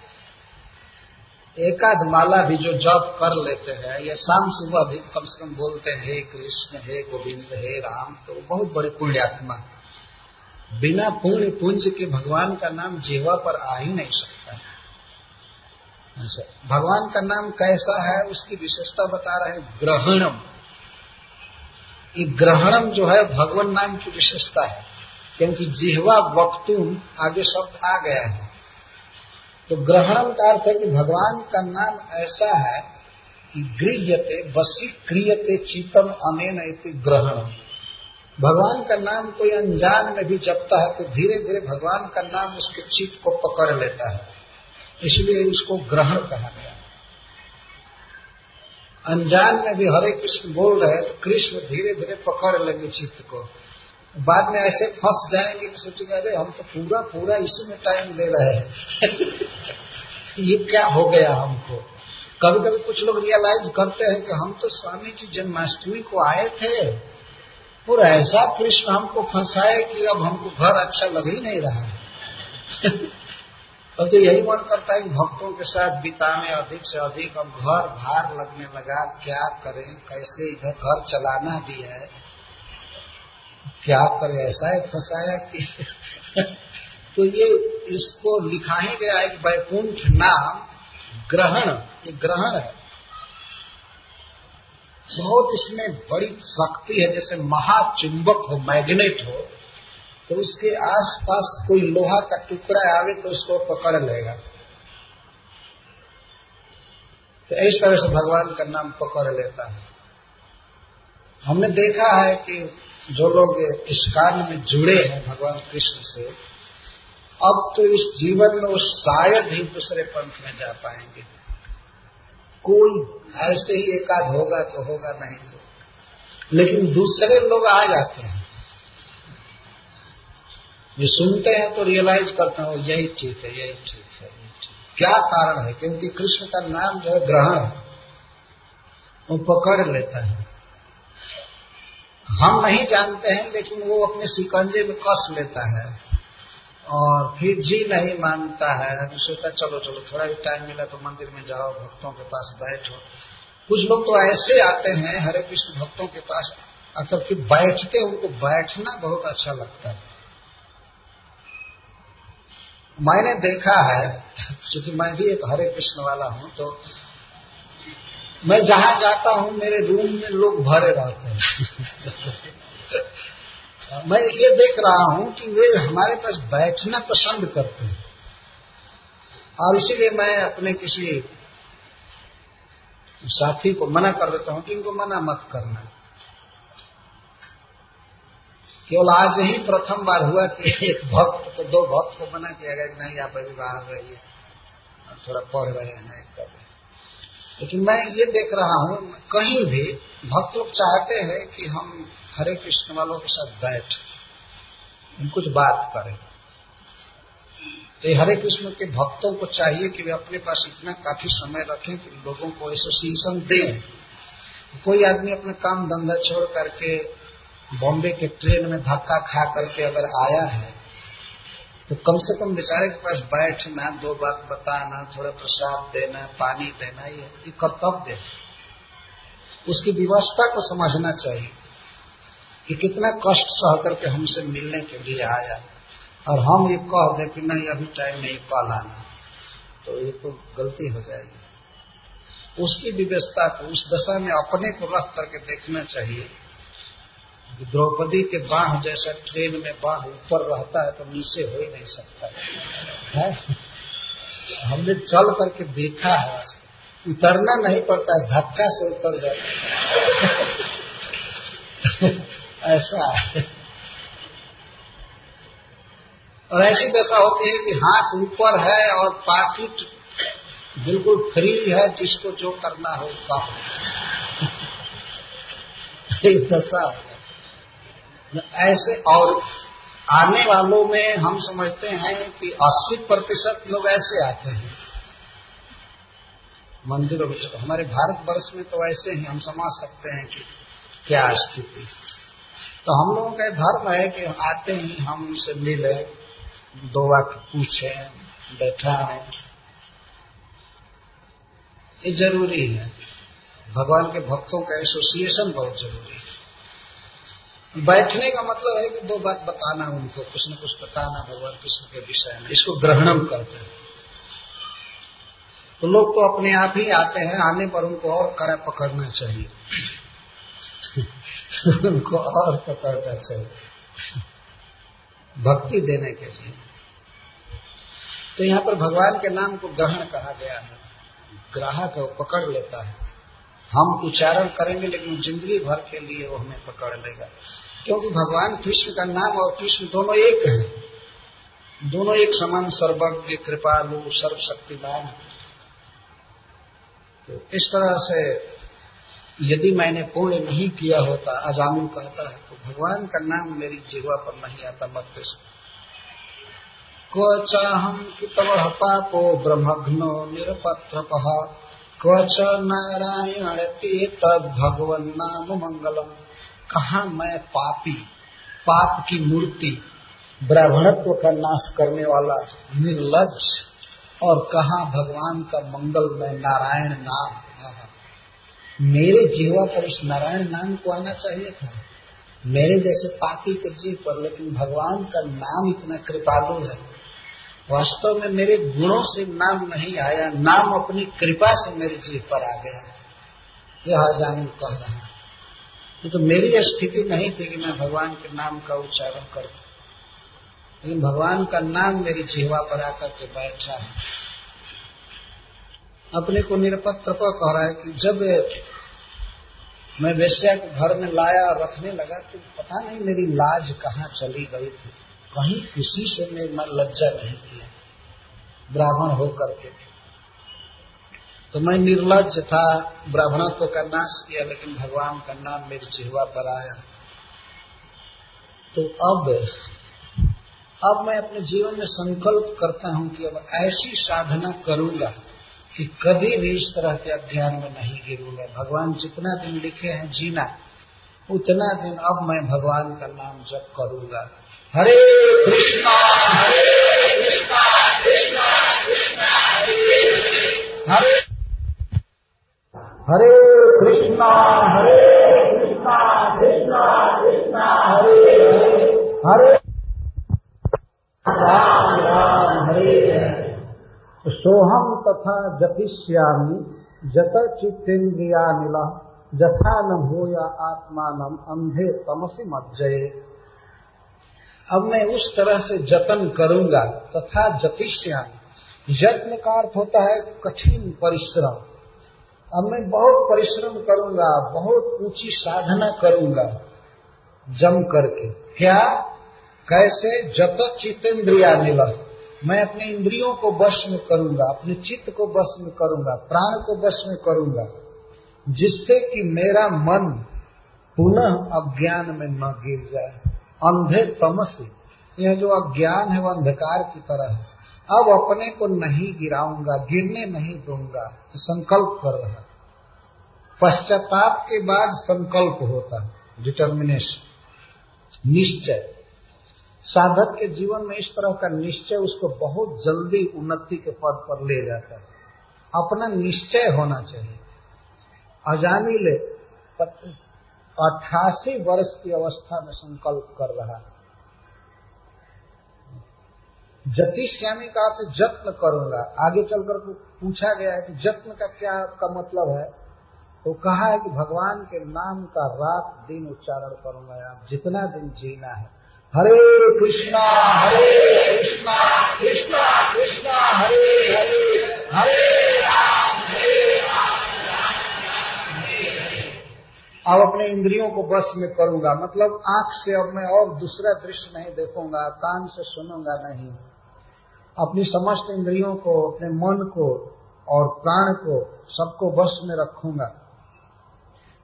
[SPEAKER 1] एकाध माला भी जो जॉब कर लेते हैं, या शाम सुबह भी कम से कम बोलते हैं, हे कृष्ण, हे गोविंद, हे राम तो बहुत बड़े पुण्यात्मा। बिना पुण्य पुंज के भगवान का नाम जीवा पर आ ही नहीं सकता। अच्छा भगवान का नाम कैसा है, उसकी विशेषता बता रहे हैं ग्रहणम। ये ग्रहणम जो है, भगवान नाम की विशेषता है। क्योंकि जिहवा वक्तुम आगे शब्द आ गया है। तो ग्रहण का अर्थ है कि भगवान का नाम ऐसा है कि गृहते वसी क्रियते चीतम अनेन ग्रहण भगवान का नाम कोई अनजान में भी जपता है तो धीरे धीरे भगवान का नाम उसके चित्त को पकड़ लेता है। इसलिए उसको ग्रहण कहा गया अनजान में भी हरे कृष्ण बोल रहे तो कृष्ण धीरे धीरे पकड़ लेंगे चित्त को। बाद में ऐसे फंस जाएँगे कि सोचेगा, अरे, हम तो पूरा पूरा इसी में टाइम दे रहे हैं। ये क्या हो गया हमको? कभी कभी कुछ लोग रियलाइज़ करते हैं कि हम तो स्वामी जी जन्माष्टमी को आए थे। और ऐसा कृष्ण हमको फंसाए कि अब हमको घर अच्छा लग ही नहीं रहा है। अब तो यही मन करता है कि भक्तों के साथ बिताने अधिक से अधिक, अब घर भार लगने लगा, क्या करें, कैसे इधर घर चलाना भी है। क्या करे ऐसा है, फंसाया कि तो ये इसको लिखा ही गया है कि वैकुंठ नाम ग्रहण, ये ग्रहण है। बहुत इसमें बड़ी शक्ति है, जैसे महाचुंबक हो, मैग्नेट हो तो उसके आसपास कोई लोहा का टुकड़ा आवे तो उसको पकड़ लेगा। तो इस तरह से भगवान का नाम पकड़ लेता है। हमने देखा है कि जो लोग इस कार्य में जुड़े हैं भगवान कृष्ण से, अब तो इस जीवन में वो शायद ही दूसरे पंथ में जा पाएँगे। कोई ऐसे ही एकाध होगा तो होगा नहीं तो। लेकिन दूसरे लोग आ जाते हैं। जो सुनते हैं तो रियलाइज़ करते हैं यही ठीक है, यही ठीक है, यही ठीक क्या कारण है? क्योंकि कृष्ण का नाम जो है ग्रहण है, वो पकड़ लेता है। हम नहीं जानते हैं, लेकिन वो अपने सिकंजे में कस लेता है। और फिर जी नहीं मानता है तो सोचता चलो चलो, थोड़ा भी टाइम मिला तो मंदिर में जाओ, भक्तों के पास बैठो। कुछ लोग तो ऐसे आते हैं, हरे कृष्ण भक्तों के पास, आकर फिर बैठते उनको बैठना बहुत अच्छा लगता है। मैंने देखा है, क्योंकि मैं भी एक हरे कृष्ण वाला हूँ तो मैं जहाँ जाता हूँ, मेरे रूम में लोग भरे रहते हैं। मैं ये देख रहा हूँ कि वे हमारे पास बैठना पसंद करते हैं। और इसीलिए मैं अपने किसी साथी को मना कर देता हूँ कि इनको मना मत करना। केवल आज ही प्रथम बार हुआ कि एक भक्त को, दो भक्त को मना किया गया कि नहीं, आप अभी बाहर रहिए। थोड़ा पढ़ रहे हैं, कर रहे लेकिन मैं ये देख रहा हूँ, कहीं भी भक्त लोग चाहते हैं कि हम हरे कृष्ण वालों के साथ बैठ। कुछ बात करें। तो हरे कृष्ण के भक्तों को चाहिए कि वे अपने पास इतना काफ़ी समय रखें कि लोगों को एसोसिएशन दें। कोई आदमी अपना काम धंधा छोड़ करके बॉम्बे के ट्रेन में धक्का खा करके अगर आया है तो कम से कम बेचारे के पास बैठना, दो बात बताना, थोड़ा प्रसाद देना, पानी देना, ये कर्तव्य है। उसकी व्यवस्था को समझना चाहिए कि कितना कष्ट सह करके हमसे मिलने के लिए आया। और हम ये कह दें कि नहीं, अभी टाइम नहीं कल आना तो ये तो गलती हो जाएगी। उसकी व्यवस्था को, उस दशा में अपने को रख करके देखना चाहिए। द्रौपदी के बाह जैसा ट्रेन में बाह ऊपर रहता है तो नीचे हो ही नहीं सकता। है? हमने चल करके देखा है। उतरना नहीं पड़ता है, धक्का से उतर जाता ऐसा है। और ऐसी दशा होती है कि हाथ ऊपर है और पाकिट बिल्कुल फ्री है, जिसको जो करना हो एक दशा ऐसे और आने वालों में हम समझते हैं कि 80 प्रतिशत लोग ऐसे आते हैं। मंदिरों में हमारे भारतवर्ष में तो ऐसे ही हम समझ सकते हैं कि क्या स्थिति तो हम लोगों का धर्म है कि आते ही हम उनसे मिले, दो वाक्य पूछे, बैठा है। ये ज़रूरी है। भगवान के भक्तों का एसोसिएशन बहुत ज़रूरी है। बैठने का मतलब है कि दो बात बताना उनको, कुछ न कुछ बताना भगवान कृष्ण के विषय में। इसको ग्रहणम करते हैं। तो लोग तो अपने आप ही आते हैं, आने पर उनको और कड़ा पकड़ना चाहिए। उनको और पकड़ना चाहिए। भक्ति देने के लिए। तो यहाँ पर भगवान के नाम को ग्रहण कहा गया है। ग्राहक है पकड़ लेता है। हम उच्चारण करेंगे, लेकिन ज़िंदगी भर के लिए वो हमें पकड़ लेगा। क्योंकि भगवान कृष्ण का नाम और कृष्ण दोनों एक है। दोनों एक समान सर्वज्ञ, कृपालु, सर्वशक्तिमान। तो इस तरह से यदि मैंने पूर्ण नहीं किया होता अजामिन कहता है तो भगवान का नाम मेरी जीवा पर नहीं आता मस्तिष्क क्वच हम कितव पापो ब्रह्मघ्नो निरपत्र क्वच नारायण तद भगवन नाम मंगलम। कहा मैं पापी, पाप की मूर्ति, ब्राह्मणत्व का नाश करने वाला निर्लज, और कहा भगवान का मंगल में नारायण नाम मेरे जीवा पर इस नारायण नाम को आना चाहिए था। मेरे जैसे पापी के जीव पर, लेकिन भगवान का नाम इतना कृपालु है। वास्तव में मेरे गुणों से नाम नहीं आया, नाम अपनी कृपा से मेरे जीव पर आ गया। यह अजामिल कह रहा है। तो मेरी स्थिति नहीं थी कि मैं भगवान के नाम का उच्चारण करूँ लेकिन भगवान का नाम मेरी जीवा पर आकर के बैठा है। अपने को निरपत्र पर कह रहा है कि जब मैं वेश्या को घर में लाया और रखने लगा तो पता नहीं मेरी लाज कहाँ चली गई थी। कहीं किसी से मैं लज्जा नहीं किया। ब्राह्मण होकर के तो मैं निर्लज था ब्राह्मणत्व का नाश किया, लेकिन भगवान का नाम मेरी जिहवा पर आया। तो अब अब मैं अपने जीवन में संकल्प करता हूँ कि अब ऐसी साधना करूँगा कि कभी भी इस तरह के अध्ययन में नहीं गिरूँगा। भगवान जितना दिन लिखे हैं जीना, उतना दिन अब मैं भगवान का नाम जप करूँगा। हरे कृष्णा, हरे हरे कृष्णा हरे कृष्णा कृष्णा कृष्णा, हरे हरे। राम राम, हरे सोहम तथा जतिष्यामी, जत चित्तेन्द्रिया नीला जथा न भूया आत्मान, अंधे तमसी मज्जये। अब मैं उस तरह से जतन करूँगा, तथा जतिष्यामी। यत्न का अर्थ होता है कठिन परिश्रम। अब मैं बहुत परिश्रम करूँगा, बहुत ऊँची साधना करूँगा, जम करके। क्या? कैसे? जत चित्तेन्द्रिया निला मैं अपने इंद्रियों को वश में करूँगा, अपने चित्त को वश में करूँगा, प्राण को वश में करूँगा, जिससे कि मेरा मन पुनः अज्ञान में न गिर जाए। अंधे तमस। यह जो अज्ञान है वह अंधकार की तरह है। अब अपने को नहीं गिराऊँगा, गिरने नहीं दूँगा। संकल्प कर रहा। पश्चाताप के बाद संकल्प होता है। डिटर्मिनेशन निश्चय। साधक के जीवन में इस तरह का निश्चय उसको बहुत जल्दी उन्नति के पद पर ले जाता है। अपना निश्चय होना चाहिए। अजानी ले। अठासी वर्ष की अवस्था में संकल्प कर रहा है। जतिश्यामी का अर्थ जत्न करूँगा। आगे चलकर पूछा गया है कि जत्न का क्या, का मतलब है? तो कहा है कि भगवान के नाम का रात दिन उच्चारण करूँगा आप जितना दिन जीना है। हरे कृष्णा हरे कृष्णा कृष्णा कृष्णा, हरे हरे हरे राम, हरे अब अपने इंद्रियों को बस में करूँगा। मतलब आँख से अब मैं और दूसरा दृश्य नहीं देखूँगा, कान से सुनूँगा नहीं। अपनी समस्त इंद्रियों को, अपने मन को और प्राण को सबको बस में रखूँगा।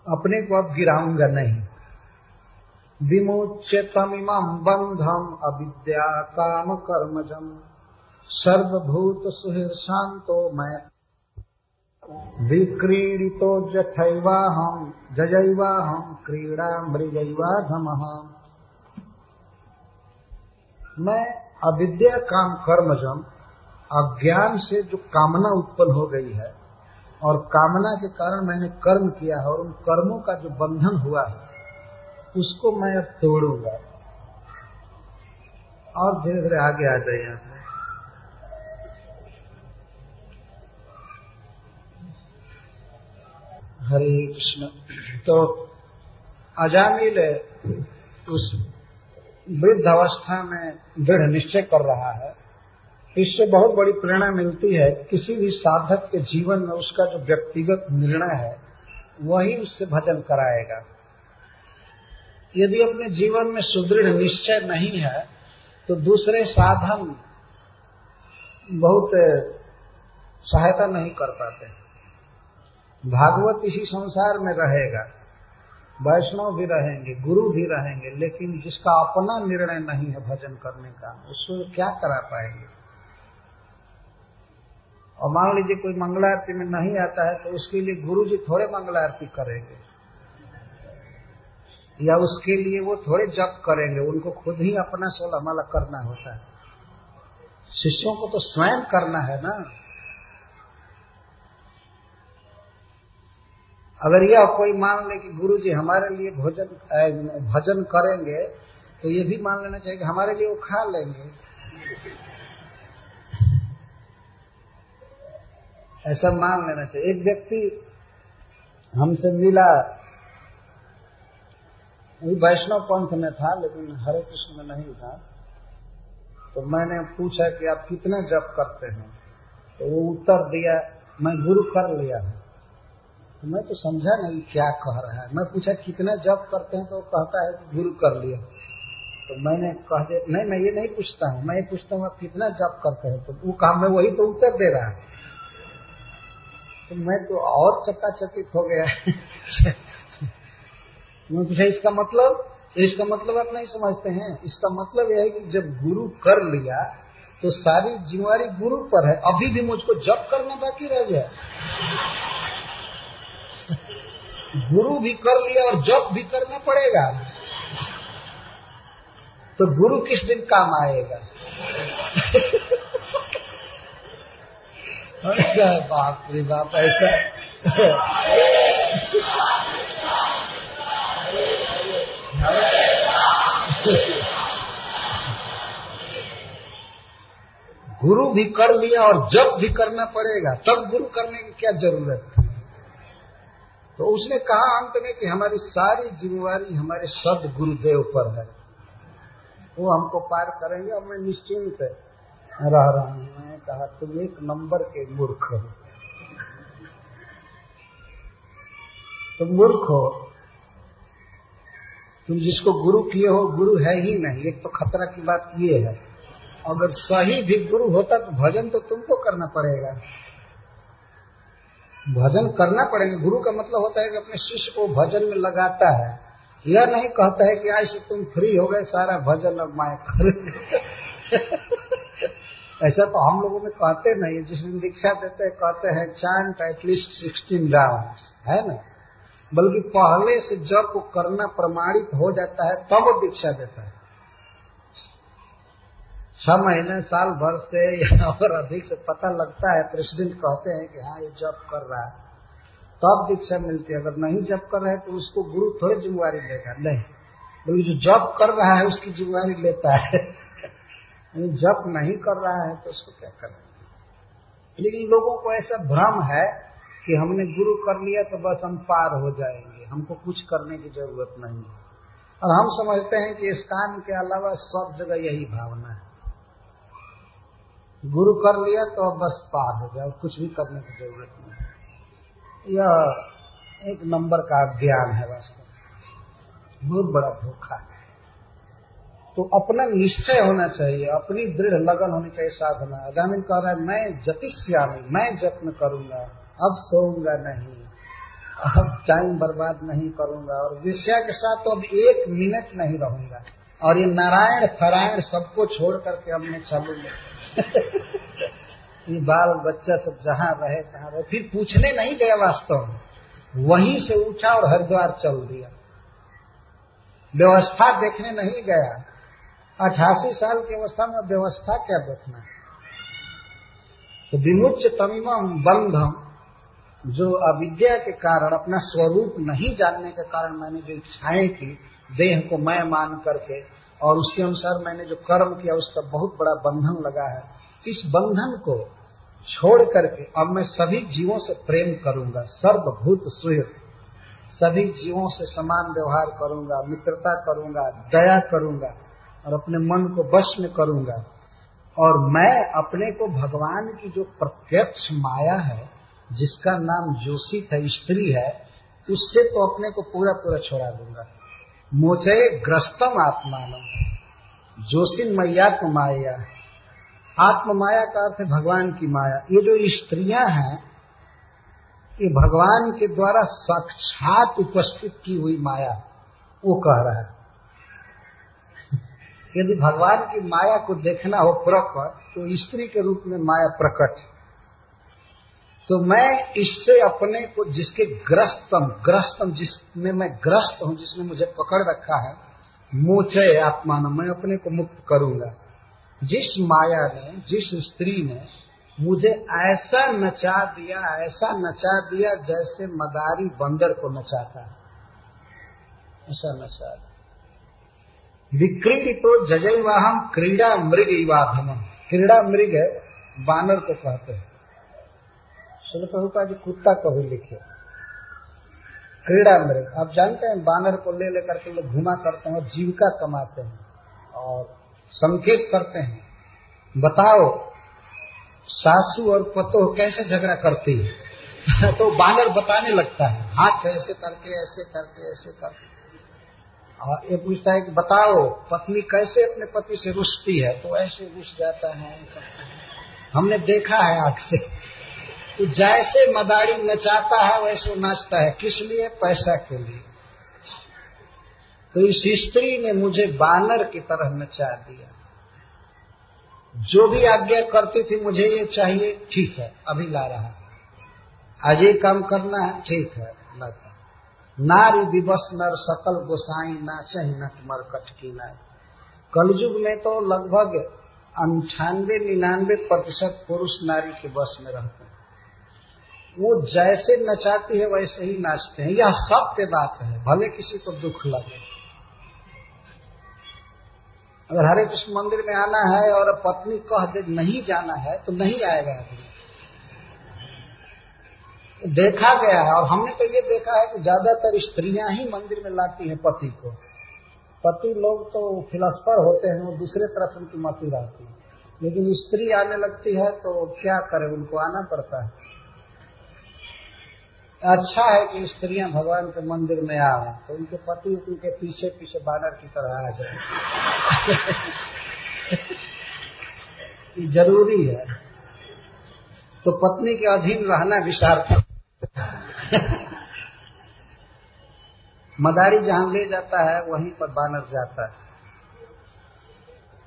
[SPEAKER 1] अपने को अब गिराऊँगा नहीं। विमुच्य तमिमं बंधम अविद्या काम कर्मजम सर्वभूत सुहृशांतो मैं विक्रीडितो जथैवाहम जजैवाहम क्रीड़ा मृगैवाधम मैं अविद्या काम कर्मजम, अज्ञान से जो कामना उत्पन्न हो गई है, और कामना के कारण मैंने कर्म किया है, और उन कर्मों का जो बंधन हुआ है, उसको मैं अब तोड़ूँगा। और धीरे धीरे आगे आ जाए यहाँ पे हरे कृष्ण। तो अजामिल उस वृद्ध अवस्था में दृढ़ निश्चय कर रहा है, इससे बहुत बड़ी प्रेरणा मिलती है। किसी भी साधक के जीवन में उसका जो व्यक्तिगत निर्णय है, वही उससे भजन कराएगा। यदि अपने जीवन में सुदृढ़ निश्चय नहीं है तो दूसरे साधन बहुत सहायता नहीं कर पाते। भागवत इसी संसार में रहेगा। वैष्णव भी रहेंगे, गुरु भी रहेंगे, लेकिन जिसका अपना निर्णय नहीं है भजन करने का, उसको क्या करा पाएँगे? और मान लीजिए कोई मंगला आरती में नहीं आता है तो उसके लिए गुरु जी थोड़े मंगला आरती करेंगे। या उसके लिए वो थोड़े जप करेंगे, उनको खुद ही अपना सोलह अमल करना होता है। शिष्यों को तो स्वयं करना है ना। अगर यह कोई मान ले कि गुरु जी हमारे लिए भोजन भजन करेंगे तो ये भी मान लेना चाहिए कि हमारे लिए वो खा लेंगे। ऐसा मान लेना चाहिए। एक व्यक्ति हमसे मिला वैष्णव पंथ में था, लेकिन हरे कृष्ण में नहीं था। तो मैंने पूछा कि आप कितने जप करते हैं? तो वो उत्तर दिया, मैं गुरु कर लिया हूँ। मैं तो समझा नहीं क्या कह रहा है। मैं पूछा, कितना जप करते हैं तो कहता है गुरु कर लिया। तो मैंने कह दिया, नहीं, मैं ये नहीं पूछता हूँ। मैं ये पूछता हूँ, आप कितना जप करते हैं? तो वो काम में वही तो उत्तर दे रहा है। तो मैं तो और चकित हो गया। मैं पूछा, इसका मतलब? इसका मतलब आप नहीं समझते हैं। इसका मतलब यह है कि जब गुरु कर लिया तो सारी जिम्मेवारी गुरु पर है। अभी भी मुझको जप करना बाकी रह गया। गुरु भी कर लिया और जप भी करना पड़ेगा तो गुरु किस दिन काम आएगा? बाप रे बाप, ऐसा। गुरु भी कर लिया और जब भी करना पड़ेगा, तब गुरु करने की क्या ज़रूरत थी तो उसने कहा अंत में कि हमारी सारी जिम्मेवारी हमारे सद गुरुदेव पर है। वो हमको पार करेंगे और मैं निश्चिंत रह रहा हूँ। मैंने कहा, तुम एक नंबर के मूर्ख हो। तुम मूर्ख हो। तुम जिसको गुरु किए हो, गुरु है ही नहीं। एक तो खतरा की बात ये है। अगर सही भी गुरु होता तो भजन तो तुमको करना पड़ेगा। भजन करना पड़ेगा। गुरु का मतलब होता है कि अपने शिष्य को भजन में लगाता है। यह नहीं कहता है कि आज से तुम फ्री हो गए, सारा भजन अब माए कर ऐसा तो हम लोगों में कहते नहीं जिस दिन दीक्षा देते हैं, कहते हैं चांट एटलीस्ट सिक्सटीन राउंड है ना? बल्कि पहले से जब करना प्रमाणित हो जाता है, तब वो दीक्षा देता है। छह महीने, साल भर से या और अधिक से पता लगता है, प्रेसिडेंट कहते हैं कि हाँ ये जब कर रहा है। तब दीक्षा मिलती है। अगर नहीं जब कर रहा तो उसको गुरु थोड़ी जिम्मेवारी लेगा नहीं। बल्कि जो जब कर रहा है, उसकी जिम्मेवारी लेता है। जब नहीं कर रहा है तो उसको क्या करना लेकिन लोगों को ऐसा भ्रम है कि हमने गुरु कर लिया तो बस हम पार हो जाएँगे। हमको कुछ करने की ज़रूरत नहीं है। और हम समझते हैं कि इस काम के अलावा सब जगह यही भावना है। गुरु कर लिया तो अब बस पार हो गया, और कुछ भी करने की ज़रूरत नहीं। यह एक नंबर का ज्ञान है वास्तव बहुत बड़ा धोखा है। तो अपना निश्चय होना चाहिए, अपनी दृढ़ लगन होनी चाहिए साधना। अजामिन कह रहा है, मैं जतिश्यामी मैं जत्न करूँगा, अब सोऊँगा नहीं, अब टाइम बर्बाद नहीं करूँगा, और विषया के साथ तो अब एक मिनट नहीं रहूँगा। और ये नारायण फरायण सबको छोड़ करके अब मैं चलूँगा ये बाल बच्चा सब जहाँ रहे, तहाँ रहे। फिर पूछने नहीं गया वास्तव में। वहीं से उठा और हरिद्वार चल दिया। व्यवस्था देखने नहीं गया। अठासी साल की अवस्था में व्यवस्था क्या देखना है? तो विमुच तमीम बंधम जो अविद्या के कारण, अपना स्वरूप नहीं जानने के कारण मैंने जो इच्छाएँ की, देह को मैं मान करके और उसके अनुसार मैंने जो कर्म किया, उसका बहुत बड़ा बंधन लगा है। इस बंधन को छोड़ करके अब मैं सभी जीवों से प्रेम करूँगा। सर्वभूत सुहृत सभी जीवों से समान व्यवहार करूँगा, मित्रता करूँगा, दया करूँगा और अपने मन को वश में करूँगा। और मैं अपने को भगवान की जो प्रत्यक्ष माया है, जिसका नाम जोशी है स्त्री है, उससे तो अपने को पूरा पूरा छोड़ा दूँगा। मोचे ग्रस्तम आत्मान मैया मैयात्म माया है। आत्म माया का अर्थ है भगवान की माया। ये जो स्त्रियाँ हैं, ये भगवान के द्वारा साक्षात उपस्थित की हुई माया, वो कह रहा है। यदि भगवान की माया को देखना हो प्रकट तो स्त्री के रूप में माया प्रकट तो मैं इससे अपने को जिसके ग्रस्तम ग्रस्तम जिसमें मैं ग्रस्त हूँ, जिसने मुझे पकड़ रखा है मोचय आत्मान मैं अपने को मुक्त करूँगा। जिस माया ने, जिस स्त्री ने मुझे ऐसा नचा दिया, ऐसा नचा दिया जैसे मदारी बंदर को नचाता है। ऐसा नचा दिया। विक्रीति तो जजय वाहम क्रीड़ा मृग इवाधम क्रीड़ा मृग बानर को कहते हैं। श्री प्रभुपा जी कुत्ता को भी लिखे। क्रीड़ा मृग आप जानते हैं, बानर को ले लेकर के लोग घुमा करते हैं और जीविका कमाते हैं और संकेत करते हैं, बताओ, सासू और पतो कैसे झगड़ा करती है? तो बानर बताने लगता है, हाथ ऐसे करके ऐसे करके ऐसे करके। और ये पूछता है कि बताओ, पत्नी कैसे अपने पति से रुसती है? तो ऐसे रुस जाता है। हमने देखा है आग से। तो जैसे मदारी नचाता है, वैसे नाचता है। किस लिए? पैसा के लिए। तो इस स्त्री ने मुझे बानर की तरह नचा दिया। जो भी आज्ञा करती थी, मुझे ये चाहिए, ठीक है, अभी ला रहा आज ये काम करना है, ठीक है नारी दिवस नर सकल गोसाई, नाचे नट मरकट की नाय कलयुग में तो लगभग अंठानवे, निन्यानवे प्रतिशत पुरुष नारी के बस में रहते वो जैसे नचाती है, वैसे ही नाचते हैं। यह सत्य बात है। भले किसी को दुख लगे। अगर हरे कृष्ण मंदिर में आना है और पत्नी कह दे, नहीं जाना है तो नहीं आएगा। आदमी देखा गया है, और हमने तो ये देखा है कि ज़्यादातर स्त्रियाँ ही मंदिर में लाती हैं पति को। पति लोग तो फिलस्फर होते हैं, वो दूसरे तरफ़ उनकी मती रहती है। लेकिन स्त्री आने लगती है तो क्या करे, उनको आना पड़ता है। अच्छा है कि स्त्रियाँ भगवान के मंदिर में आए तो उनके पति उनके पीछे पीछे बानर की तरह आ जाए ये ज़रूरी है। तो पत्नी के अधीन रहना विशाल मदारी जहाँ ले जाता है, वहीं पर बानर जाता है।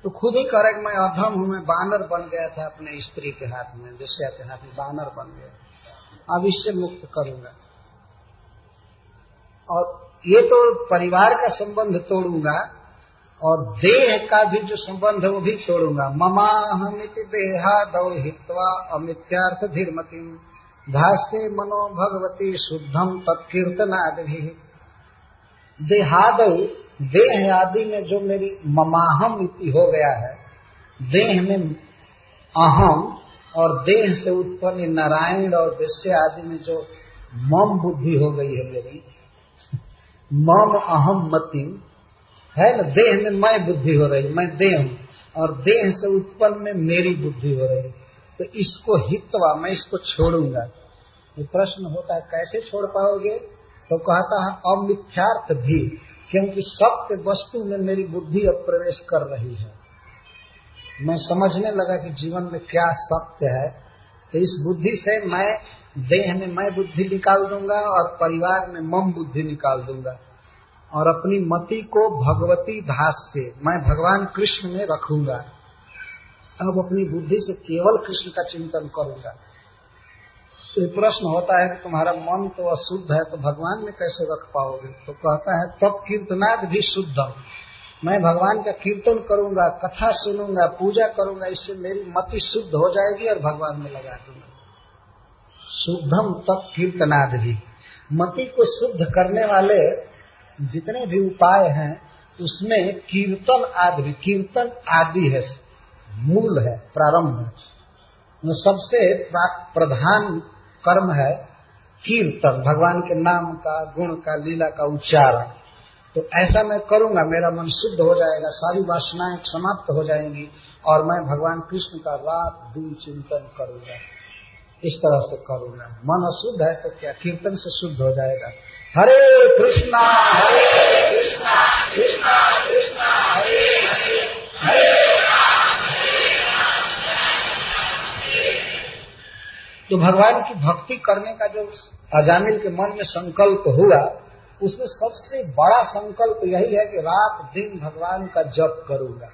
[SPEAKER 1] तो खुद ही करे मैं अधम हूँ, मैं बानर बन गया था अपने स्त्री के हाथ में, जैसे के हाथ में बानर बन गया। अब इससे मुक्त करूँगा। और ये तो परिवार का संबंध तोड़ूँगा और देह का भी जो संबंध है वो भी तोड़ूँगा। ममा हमित देहा दौ हित्वा अमित्यार्थ धीरमती धास्ते मनो भगवती शुद्धम तत्कीर्तनाद भी देहाद, देह आदि में जो मेरी ममाहम इति हो गया है, देह में अहम और देह से उत्पन्न नारायण और दृश्य आदि में जो मम बुद्धि हो गई है मेरी, मम अहम मति, है ना? देह में मैं बुद्धि हो रही, मैं देह हूँ, और देह से उत्पन्न में मेरी बुद्धि हो रही। तो इसको हितवा, मैं इसको छोड़ूँगा। ये प्रश्न होता है, कैसे छोड़ पाओगे? तो कहता है, अमिथ्यार्थ भी, क्योंकि सत्य वस्तु में मेरी बुद्धि अब प्रवेश कर रही है। मैं समझने लगा कि जीवन में क्या सत्य है तो इस बुद्धि से मैं देह में मैं बुद्धि निकाल दूँगा और परिवार में मम बुद्धि निकाल दूँगा। और अपनी मति को भगवती से मैं भगवान कृष्ण में रखूँगा। अब अपनी बुद्धि से केवल कृष्ण का चिंतन करूँगा। तो प्रश्न होता है कि तुम्हारा मन तो अशुद्ध है तो भगवान में कैसे रख पाओगे? तो कहता है, तब कीर्तनाद भी शुद्धम। मैं भगवान का कीर्तन करूँगा, कथा सुनूँगा, पूजा करूँगा, इससे मेरी मति शुद्ध हो जाएगी और भगवान में लगा दूँगा। शुद्धम तप कीर्तनाद। भी मति को शुद्ध करने वाले जितने भी उपाय हैं, उसमें कीर्तन आदि कीर्तन आदि है, मूल है, प्रारंभ है। सबसे प्रधान कर्म है कीर्तन, भगवान के नाम का, गुण का, लीला का उच्चारण। तो ऐसा मैं करूँगा, मेरा मन शुद्ध हो जाएगा, सारी वासनाएँ समाप्त हो जाएँगी और मैं भगवान कृष्ण का रात दिन चिंतन करूँगा। इस तरह से करूँगा। मन अशुद्ध है तो क्या? कीर्तन से शुद्ध हो जाएगा। हरे कृष्णा हरे कृष्णा कृष्णा कृष्णा, हरे हरे तो भगवान की भक्ति करने का जो अजामिल के मन में संकल्प हुआ उसमें सबसे बड़ा संकल्प यही है कि रात दिन भगवान का जप करूँगा।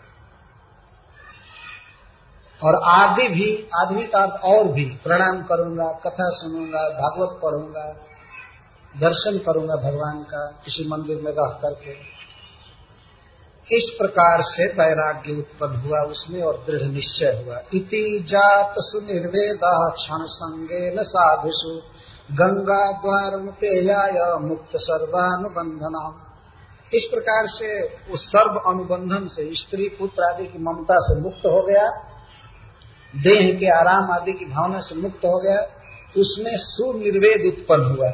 [SPEAKER 1] और आदि भी, आदमी का अर्थ और भी प्रणाम करूँगा, कथा सुनूँगा, भागवत पढ़ूँगा, दर्शन करूँगा भगवान का किसी मंदिर में रह करके। इस प्रकार से वैराग्य उत्पन्न हुआ उसमें और दृढ़ निश्चय हुआ। इति जात सुनिर्वेद क्षण संगे न साधु साधुसु गंगा द्वार मुतेयाय मुक्त सर्वानुबंधना इस प्रकार से उस सर्व अनुबंधन से स्त्री, पुत्र आदि की ममता से मुक्त हो गया। देह के आराम आदि की भावना से मुक्त हो गया। उसमें सुनिर्वेद उत्पन्न हुआ।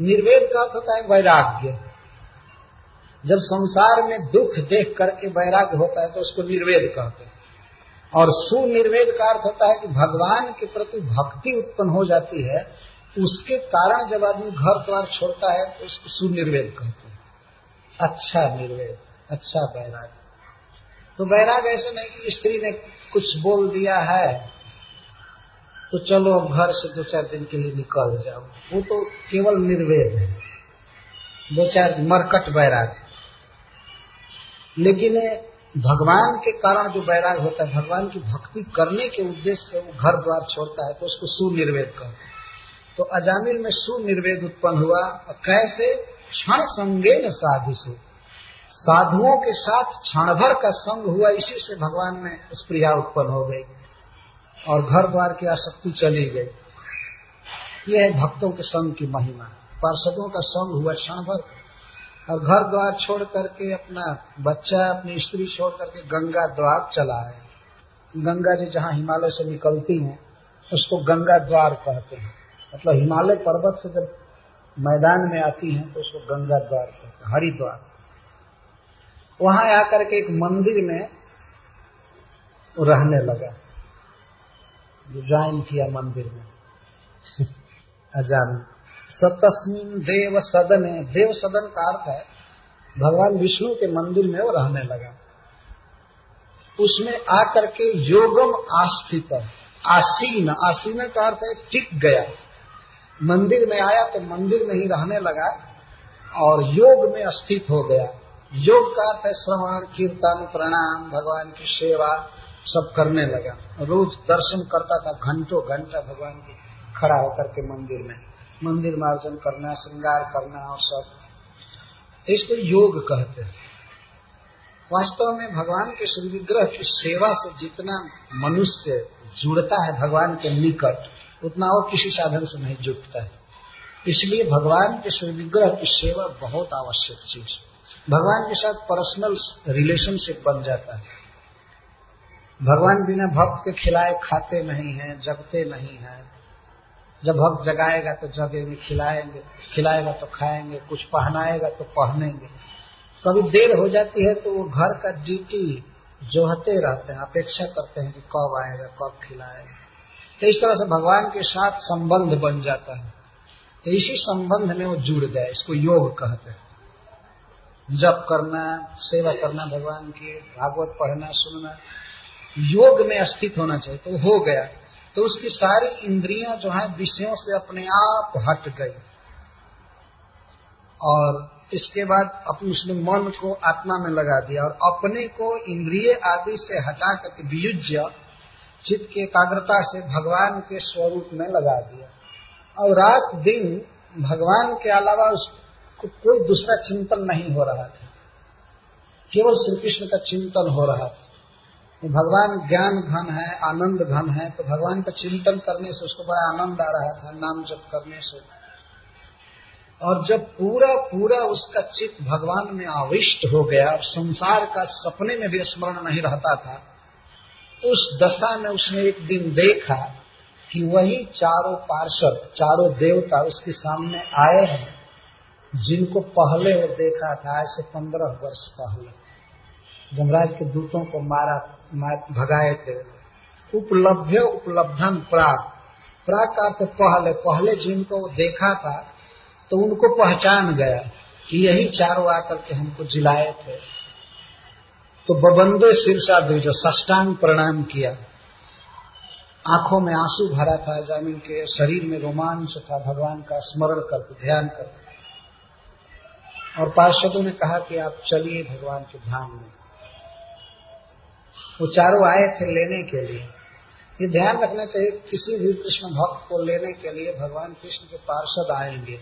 [SPEAKER 1] निर्वेद का अर्थ होता है वैराग्य। जब संसार में दुख देख करके वैराग्य होता है तो उसको निर्वेद कहते हैं। और सुनिर्वेद का अर्थ होता है कि भगवान के प्रति भक्ति उत्पन्न हो जाती है उसके कारण जब आदमी घर द्वार छोड़ता है तो उसको सुनिर्वेद कहते हैं। अच्छा निर्वेद अच्छा बैराग। तो बैराग ऐसे नहीं कि स्त्री ने कुछ बोल दिया है तो चलो घर से दो चार दिन के लिए निकल जाओ। वो तो केवल निर्वेद है। दो चार मरकट बैराग। लेकिन भगवान के कारण जो बैराग होता है, भगवान की भक्ति करने के उद्देश्य से वो घर द्वार छोड़ता है तो उसको सुनिर्वेद कहते हैं। तो अजामिल में सुनिर्वेद उत्पन्न हुआ और कैसे? क्षण संगे न साधिशु साधुओं के साथ क्षण भर का संग हुआ, इसी से भगवान में स्प्रिया उत्पन्न हो गई और घर द्वार की आसक्ति चली गई। यह है भक्तों के संग की महिमा। पार्षदों का संग हुआ क्षण भर और घर द्वार छोड़ करके अपना बच्चा, अपनी स्त्री छोड़ करके गंगा द्वार चला है। गंगा जी जहाँ हिमालय से निकलती है, उसको गंगा द्वार कहते हैं। मतलब हिमालय पर्वत से जब मैदान में आती हैं तो उसको गंगा द्वार कहते हरिद्वार। वहाँ आकर के एक मंदिर में रहने लगा। ज्वाइन किया मंदिर में। अजान। सतस्मिन देव सदन। है देव सदन का अर्थ है, भगवान विष्णु के मंदिर में वो रहने लगा। उसमें आकर के योगम आस्थित आसीन। आसीन का अर्थ है, टिक गया। मंदिर में आया तो मंदिर में ही रहने लगा और योग में स्थित हो गया। योग का अर्थ है श्रवण, कीर्तन प्रणाम भगवान की सेवा सब करने लगा। रोज दर्शन करता था, घंटों घंटा भगवान की खड़ा होकर के मंदिर में। मंदिर मार्जन करना, श्रृंगार करना और सब। इसको योग कहते हैं। वास्तव में भगवान के श्री विग्रह की सेवा से जितना मनुष्य जुड़ता है भगवान के निकट उतना और किसी साधन से नहीं जुटता है। इसलिए भगवान के श्री विग्रह की सेवा बहुत आवश्यक चीज़ भगवान के साथ पर्सनल रिलेशनशिप बन जाता है। भगवान बिना भक्त के खिलाए खाते नहीं हैं, जगते नहीं हैं। जब भक्त जगाएगा तो जगेंगे, खिलाएँगे, खिलाएगा तो खाएँगे, कुछ पहनाएगा तो पहनेंगे। कभी देर हो जाती है तो वो घर का ड्यूटी जोहते रहते हैं, अपेक्षा करते हैं कि कब आएगा, कब खिलाएगा। तो इस तरह से भगवान के साथ संबंध बन जाता है। तो इसी संबंध में वो जुड़ गए इसको योग कहते हैं। जप करना, सेवा करना, भगवान की भागवत पढ़ना, सुनना, योग में स्थित होना चाहिए तो हो गया। तो उसकी सारी इंद्रियाँ जो है, विषयों से अपने आप हट गई। और इसके बाद अपने उसने मन को आत्मा में लगा दिया, और अपने को इंद्रिय आदि से हटा करके वियुज्य चित्त की एकाग्रता से भगवान के स्वरूप में लगा दिया। और रात दिन भगवान के अलावा उसको कोई दूसरा चिंतन नहीं हो रहा था। केवल श्री कृष्ण का चिंतन हो रहा था। भगवान ज्ञान घन है, आनंद घन है तो भगवान का चिंतन करने से उसको बड़ा आनंद आ रहा था, नाम जप करने से। और जब पूरा पूरा उसका चित्त भगवान में आविष्ट हो गया संसार का सपने में भी स्मरण नहीं रहता था उस दशा में उसने एक दिन देखा कि वही चारों पार्षद, चारों देवता उसके सामने आए हैं, जिनको पहले वो देखा था, आज से पंद्रह वर्ष पहले। जमराज के दूतों को मारा भगाए थे। उपलब्ध, उपलब्धन, प्राग। प्राग का पहले पहले जिनको देखा था तो उनको पहचान गया कि यही चारों आकर के हमको जिलाए थे। तो बबंदे सिरसा जो सष्टांग प्रणाम किया। आँखों में आँसू भरा था, जामिन के शरीर में रोमांच था, भगवान का स्मरण करके ध्यान करके और पार्षदों ने कहा कि आप चलिए भगवान के ध्यान में। वो चारों आए थे लेने के लिए। ये ध्यान रखना चाहिए, किसी भी कृष्ण भक्त को लेने के लिए भगवान कृष्ण के पार्षद आएँगे।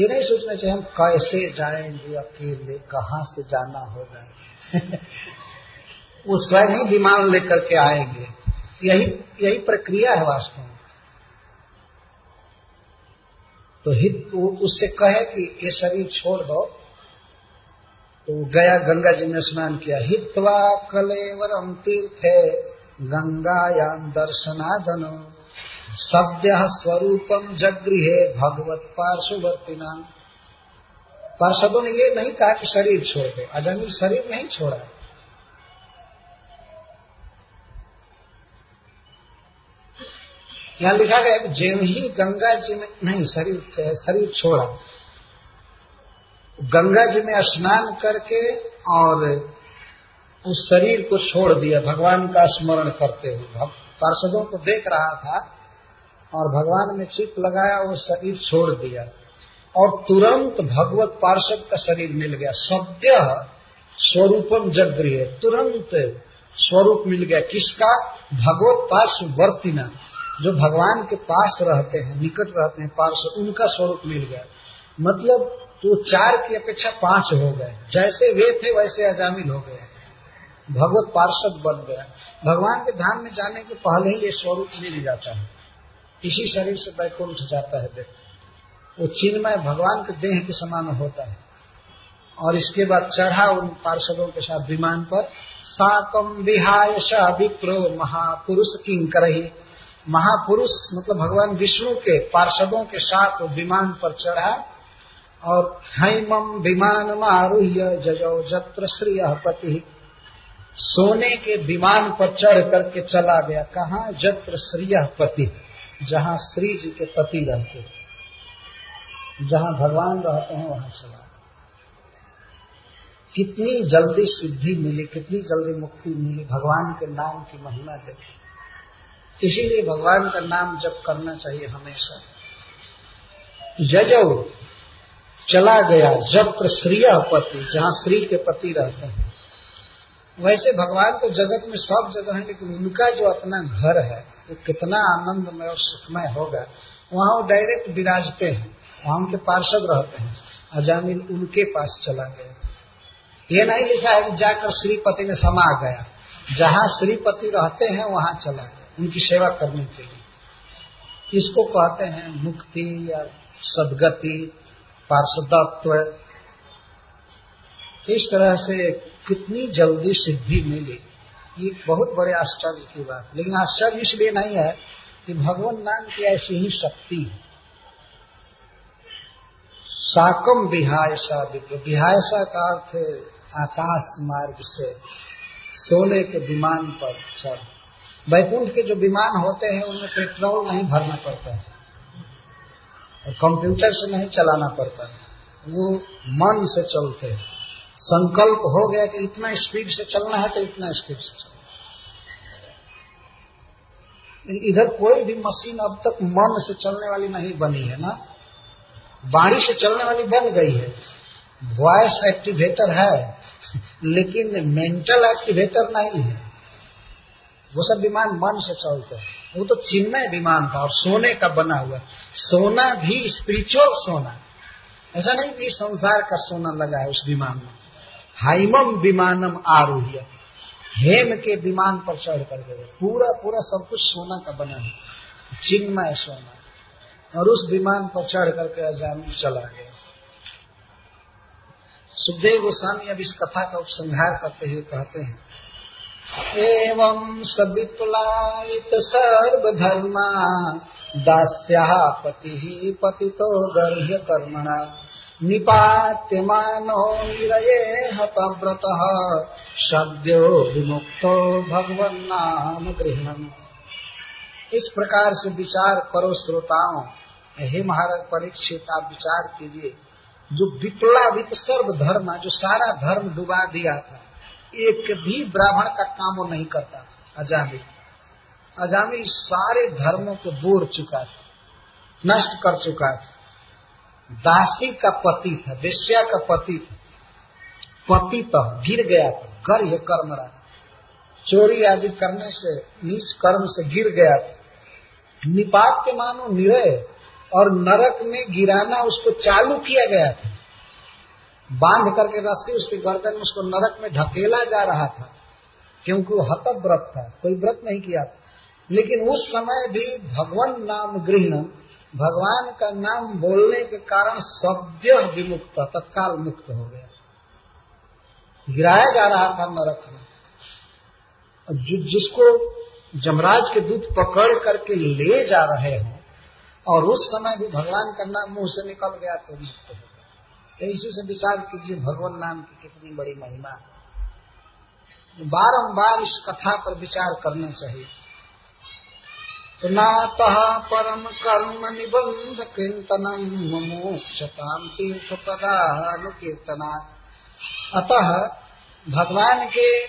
[SPEAKER 1] ये नहीं सोचना चाहिए, हम कैसे जाएँगे, अकेले, कहाँ से जाना होगा। वो स्वयं ही विमान लेकर के आएँगे। यही यही प्रक्रिया है वास्तव में। तो हित उससे कहे कि ये शरीर छोड़ दो। तो गया गंगा जी में स्नान किया। हित्वा कलेवरम तीर्थे गंगायाम दर्शनादन। सद्य स्वरूपम जगृहे भगवत पार्श्ववर्ती नाम पार्षदों ने ये नहीं कहा कि शरीर छोड़ दो। अजमीर शरीर नहीं छोड़ा। यहाँ लिखा गया कि ही गंगा जी में नहीं, शरीर शरीर छोड़ा। गंगा जी में स्नान करके और उस शरीर को छोड़ दिया, भगवान का स्मरण करते हुए। पार्षदों को देख रहा था और भगवान में चिप लगाया वो शरीर छोड़ दिया। और तुरंत भगवत पार्षद का शरीर मिल गया। सद्य स्वरूपम जगृह। तुरंत स्वरूप मिल गया। किसका? भगवत पार्श्व वर्तिना। जो भगवान के पास रहते हैं, निकट रहते हैं पार्श्व उनका स्वरूप मिल गया। मतलब तो चार की अपेक्षा पाँच हो गए। जैसे वे थे, वैसे अजामिल हो गए। भगवत पार्षद बन गया। भगवान के धाम में जाने के पहले ही ये स्वरूप मिल जाता है। इसी शरीर से बैकुंठ जाता है व्यक्ति। वो चिन्मय भगवान के देह के समान होता है। और इसके बाद चढ़ा उन पार्षदों के साथ विमान पर साकम विहाय विप्रो महापुरुष किंग करही। महापुरुष मतलब भगवान विष्णु के पार्षदों के साथ विमान पर चढ़ा और हैमम विमान मारूह्य जजो जत्र श्री पति। सोने के विमान पर चढ़ करके चला गया। कहा? जत्र श्रीय पति, जहाँ श्री जी के पति रहते जहाँ भगवान रहते हैं, वहाँ चला कितनी जल्दी सिद्धि मिली, कितनी जल्दी मुक्ति मिली भगवान के नाम की महिमा देखी इसीलिए भगवान का नाम जब करना चाहिए हमेशा। जजो चला गया जत्र श्रीय पति, जहाँ श्री के पति रहते हैं। वैसे भगवान तो जगत में सब जगह है, लेकिन उनका जो अपना घर है, वो कितना आनंदमय और सुखमय होगा, वहाँ वो डायरेक्ट विराजते हैं। वहाँ उनके पार्षद रहते हैं। अजामिल उनके पास चला गया। ये नहीं लिखा है कि जाकर श्रीपति में समा गया। जहाँ श्रीपति रहते हैं, वहाँ चला गया। उनकी सेवा करने के लिए। इसको कहते हैं मुक्ति या सदगति, पार्षदत्व। इस तरह से कितनी जल्दी सिद्धि मिली। ये बहुत बड़े आश्चर्य की बात। लेकिन आश्चर्य इसलिए नहीं है कि भगवान नाम की ऐसी ही शक्ति है। साकम विहायसा विहायसा का अर्थ आकाश मार्ग से सोने के विमान पर चढ़। वैकुंठ के जो विमान होते हैं, उनमें पेट्रोल नहीं भरना पड़ता है और कंप्यूटर से नहीं चलाना पड़ता है। वो मन से चलते हैं। संकल्प हो गया कि इतना स्पीड से चलना है तो इतना स्पीड से चलना इधर कोई भी मशीन अब तक मन से चलने वाली नहीं बनी है ना। बाणी से चलने वाली बन गई है। वॉयस एक्टिवेटर है, लेकिन मेंटल एक्टिवेटर नहीं है। वो सब विमान मन से चलते हैं। वो तो चिन्मय विमान था और सोने का बना हुआ। सोना भी स्पिरिचुअल सोना। ऐसा नहीं कि संसार का सोना लगा है उस विमान में। हाइमम विमानम आरूह्य। हेम के विमान पर चढ़ कर गए। पूरा पूरा सब कुछ सोना का बना है। चिन्मय सोना। और उस विमान पर चढ़ करके अजामिल चला गया। सुखदेव गोस्वामी अब इस कथा का उपसंहार करते हुए कहते हैं, एवं सविपुलायित सर्वधर्मा, दास्याः पति तो गर्ह्य कर्मणा निपात्यमानो निरये हतव्रतः, सद्यो विमुक्तो भगवन्नाम गृहणम इस प्रकार से विचार करो, श्रोताओं हे महाराज, परीक्षित आप विचार कीजिए। जो विप्लावित सर्व धर्म जो सारा धर्म डुबा दिया था, एक भी ब्राह्मण का काम वो नहीं करता था। अजामिल अजामिल सारे धर्मों को बोर चुका था, नष्ट कर चुका था। दासी का पति था, वेश्या का पति था। पति तो गिर गया था गर्य कर्म रहा चोरी आदि करने से, नीच कर्म से गिर गया था। निपात के मानो निरय और नरक में गिराना उसको चालू किया गया था। बाँध करके रस्सी उसके गर्दन में उसको नरक में ढकेला जा रहा था, क्योंकि वो हत व्रत था, कोई व्रत नहीं किया था। लेकिन उस समय भी भगवान नाम गृहण, भगवान का नाम बोलने के कारण सद्य विमुक्त, तत्काल मुक्त हो गया। गिराया जा रहा था नरक में। जिसको जमराज के दूत पकड़ करके ले जा रहे हों और उस समय भी भगवान का नाम मुँह से निकल गया तो मुक्त हो गया। तो इसी से विचार कीजिए, भगवान नाम की कितनी बड़ी महिमा बारंबार इस कथा पर विचार करना चाहिए। तो नातः परम कर्म निबंध कीर्तनम मोक्षताम तीर्थ पदानुकीर्तना अतः भगवान के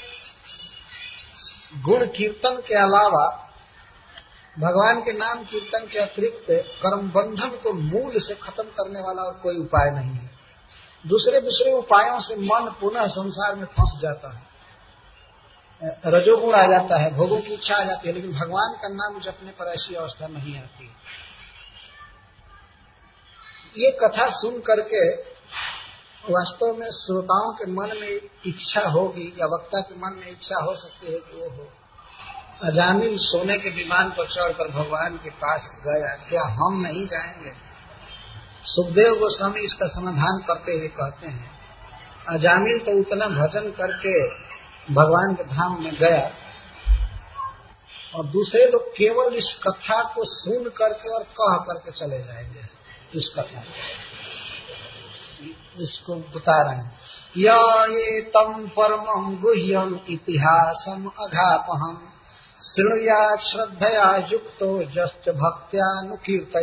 [SPEAKER 1] गुण कीर्तन के अलावा भगवान के नाम कीर्तन के अतिरिक्त कर्म बंधन को मूल से खत्म करने वाला और कोई उपाय नहीं है। दूसरे दूसरे उपायों से मन पुनः संसार में फंस जाता है। रजोगुण आ जाता है, भोगों की इच्छा आ जाती है, लेकिन भगवान का नाम जपने पर ऐसी अवस्था नहीं आती। ये कथा सुन करके वास्तव में श्रोताओं के मन में इच्छा होगी या वक्ता के मन में इच्छा हो सकती है कि वो हो। अजामिल सोने के विमान पर चढ़कर भगवान के पास गया। क्या हम नहीं जाएँगे? सुखदेव गोस्वामी इसका समाधान करते हुए कहते हैं, अजामिल तो उतना भजन करके भगवान के धाम में गया और दूसरे लोग केवल इस कथा को सुन करके और कह करके चले जाएँगे। इस कथा इसको बता रहे हैं, या तम परम गुह्यम इतिहासम अघापहम श्रृणुया श्रद्धया युक्तो जस्त भक्त्यानुकीर्त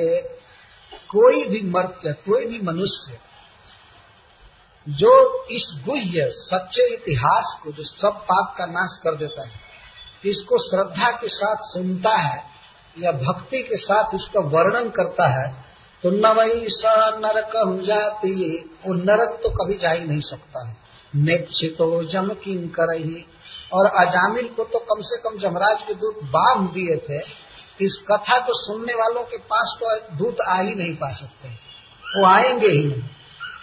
[SPEAKER 1] कोई भी मर्त्य, कोई भी मनुष्य, जो इस गुह्य, सच्चे इतिहास को, जो सब पाप का नाश कर देता है, इसको श्रद्धा के साथ सुनता है, या भक्ति के साथ इसका वर्णन करता है तो न वही स नरक जाती, वो नरक तो कभी जा ही नहीं सकता है। नेक्षितो जम किन कर और अजामिल को तो कम से कम जमराज के दूत बाँध दिए थे। इस कथा को सुनने वालों के पास तो दूत आ ही नहीं पा सकते। वो आएँगे ही नहीं।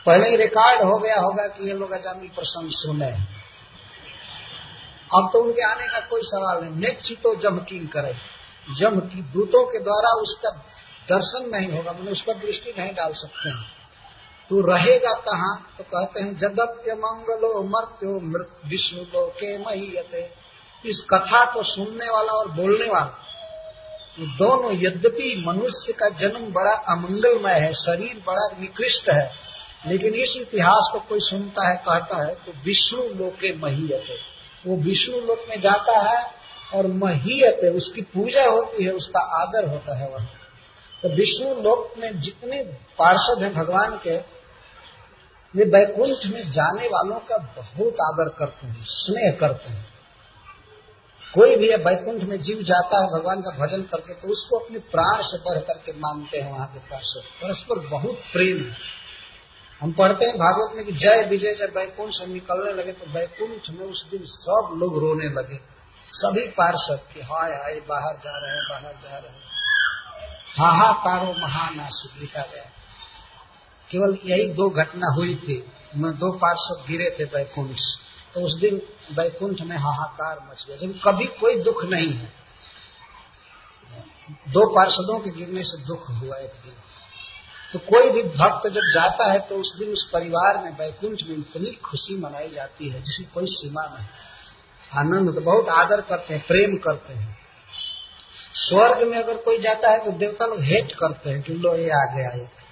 [SPEAKER 1] पहले ही रिकॉर्ड हो गया होगा कि ये लोग अजामिल प्रसंग सुने अब तो उनके आने का कोई सवाल नहीं। नेक्षितो जम किन करे। जम की दूतों के द्वारा उसका दर्शन नहीं होगा। मैंने उस पर दृष्टि नहीं डाल सकते हैं। तो रहेगा कहाँ? तो कहते हैं, जगत्य मंगलो मर्त्यो मृत विष्णु लो के महीयते। इस कथा को सुनने वाला और बोलने वाला दोनों यद्यपि मनुष्य का जन्म बड़ा अमंगलमय है, शरीर बड़ा निकृष्ट है, लेकिन इस इतिहास को कोई सुनता है, कहता है तो विष्णु लोके महीयते। वो विष्णु लोक में जाता है और महीयते, उसकी पूजा होती है, उसका आदर होता है वहाँ। तो विष्णु लोक में जितने पार्षद हैं भगवान के वे बैकुंठ में जाने वालों का बहुत आदर करते हैं, स्नेह करते हैं। कोई भी बैकुंठ में जीव जाता है, भगवान का भजन करके तो उसको अपने प्राण से बढ़ करके मानते हैं वहाँ के पार्षद। परस्पर बहुत प्रेम है। हम पढ़ते हैं भागवत में कि जय विजय, जब बैकुंठ से निकलने लगे तो बैकुंठ में उस दिन सब लोग रोने लगे। सभी पार्षद की हाय हाय, बाहर जा रहे हैं, बाहर जा रहे हैं। हाहाकारो महानाशिक लिखा गया। केवल यही दो घटना हुई थी। मैं दो पार्षद गिरे थे बैकुंठ तो उस दिन बैकुंठ में हाहाकार मच गया। जब कभी कोई दुख नहीं है। दो पार्षदों के गिरने से दुख हुआ एक दिन। तो कोई भी भक्त जब जाता है तो उस दिन उस परिवार में बैकुंठ में इतनी खुशी मनाई जाती है, जिसकी कोई सीमा नहीं। आनंद तो बहुत आदर करते हैं, प्रेम करते हैं। स्वर्ग में अगर कोई जाता है तो देवता लोग हेट करते हैं कि लो, ये आ गया एक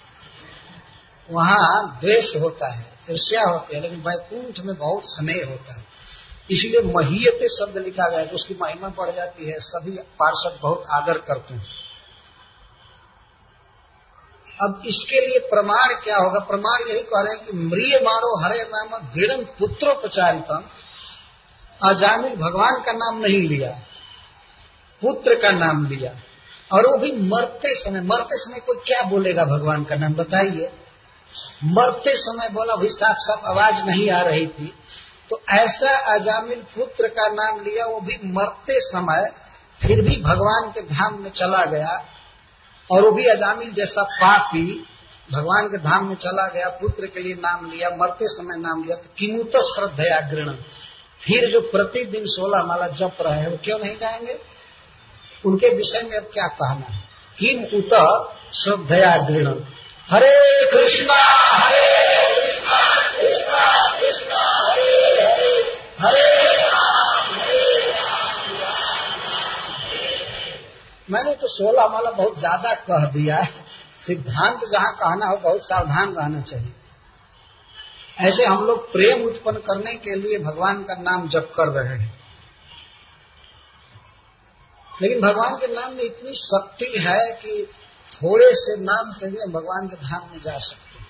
[SPEAKER 1] वहाँ द्वेष होता है, ईर्ष्या होती है, लेकिन वैकुंठ में बहुत स्नेह होता है। इसलिए महीयते शब्द लिखा गया तो उसकी महिमा बढ़ जाती है, सभी पार्षद बहुत आदर करते हैं। अब इसके लिए प्रमाण क्या होगा? प्रमाण यही कह रहे हैं कि मृिय मारो हरे नाम दृढ़ पुत्रोपचारितम अजामिल भगवान का नाम नहीं लिया, पुत्र का नाम लिया, और वो भी मरते समय मरते समय कोई क्या बोलेगा भगवान का नाम बताइए। मरते समय बोला, भाई साफ़ साफ़ आवाज़ नहीं आ रही थी। तो ऐसा अजामिल पुत्र का नाम लिया, वो भी मरते समय फिर भी भगवान के धाम में चला गया और वो भी अजामिल जैसा पापी भगवान के धाम में चला गया, पुत्र के लिए नाम लिया, मरते समय नाम लिया तो किमुत श्रद्धया गृण फिर जो प्रतिदिन सोलह माला जप रहे हैं, वो क्यों नहीं जाएँगे उनके विषय में अब क्या कहना है? किम उत श्रद्धया दृढ़ हरे कृष्णा, हरे हरे तो सोलह माला बहुत ज़्यादा कह दिया है। सिद्धांत जहाँ कहना हो, बहुत सावधान रहना चाहिए। ऐसे हम लोग प्रेम उत्पन्न करने के लिए भगवान का नाम जप कर रहे हैं। लेकिन भगवान के नाम में इतनी शक्ति है कि थोड़े से नाम से भी भगवान के धाम में जा सकते हैं।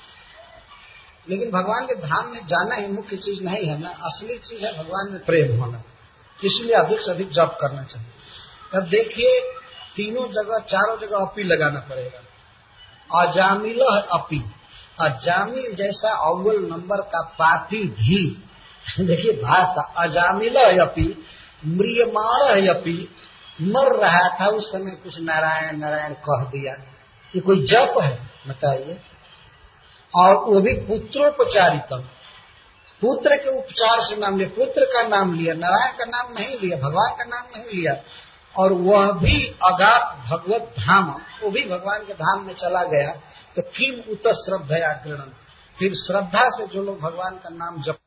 [SPEAKER 1] लेकिन भगवान के धाम में जाना ही मुख्य चीज़ नहीं है ना, असली चीज़ है भगवान में प्रेम होना। इसलिए अधिक से अधिक जप करना चाहिए। अब देखिए, तीनों जगह, चारों जगह अपी लगाना पड़ेगा। अजामिल अपी। अजामिल जैसा अव्वल नंबर का पापी भी, देखिए भाषा, अजामिल अपी, म्रियमाण अपी। मर रहा था उस समय कुछ नारायण नारायण कह दिया। ये कोई जप है, बताइए। और वो भी पुत्रोपचारितम। पुत्र के उपचार से नाम लिया, पुत्र का नाम लिया, नारायण का नाम नहीं लिया, भगवान का नाम नहीं लिया। और वह भी अगाप भगवत धाम, वो भी भगवान के धाम में चला गया। तो किम उत श्रद्धा या फिर श्रद्धा से जो लोग भगवान का नाम जप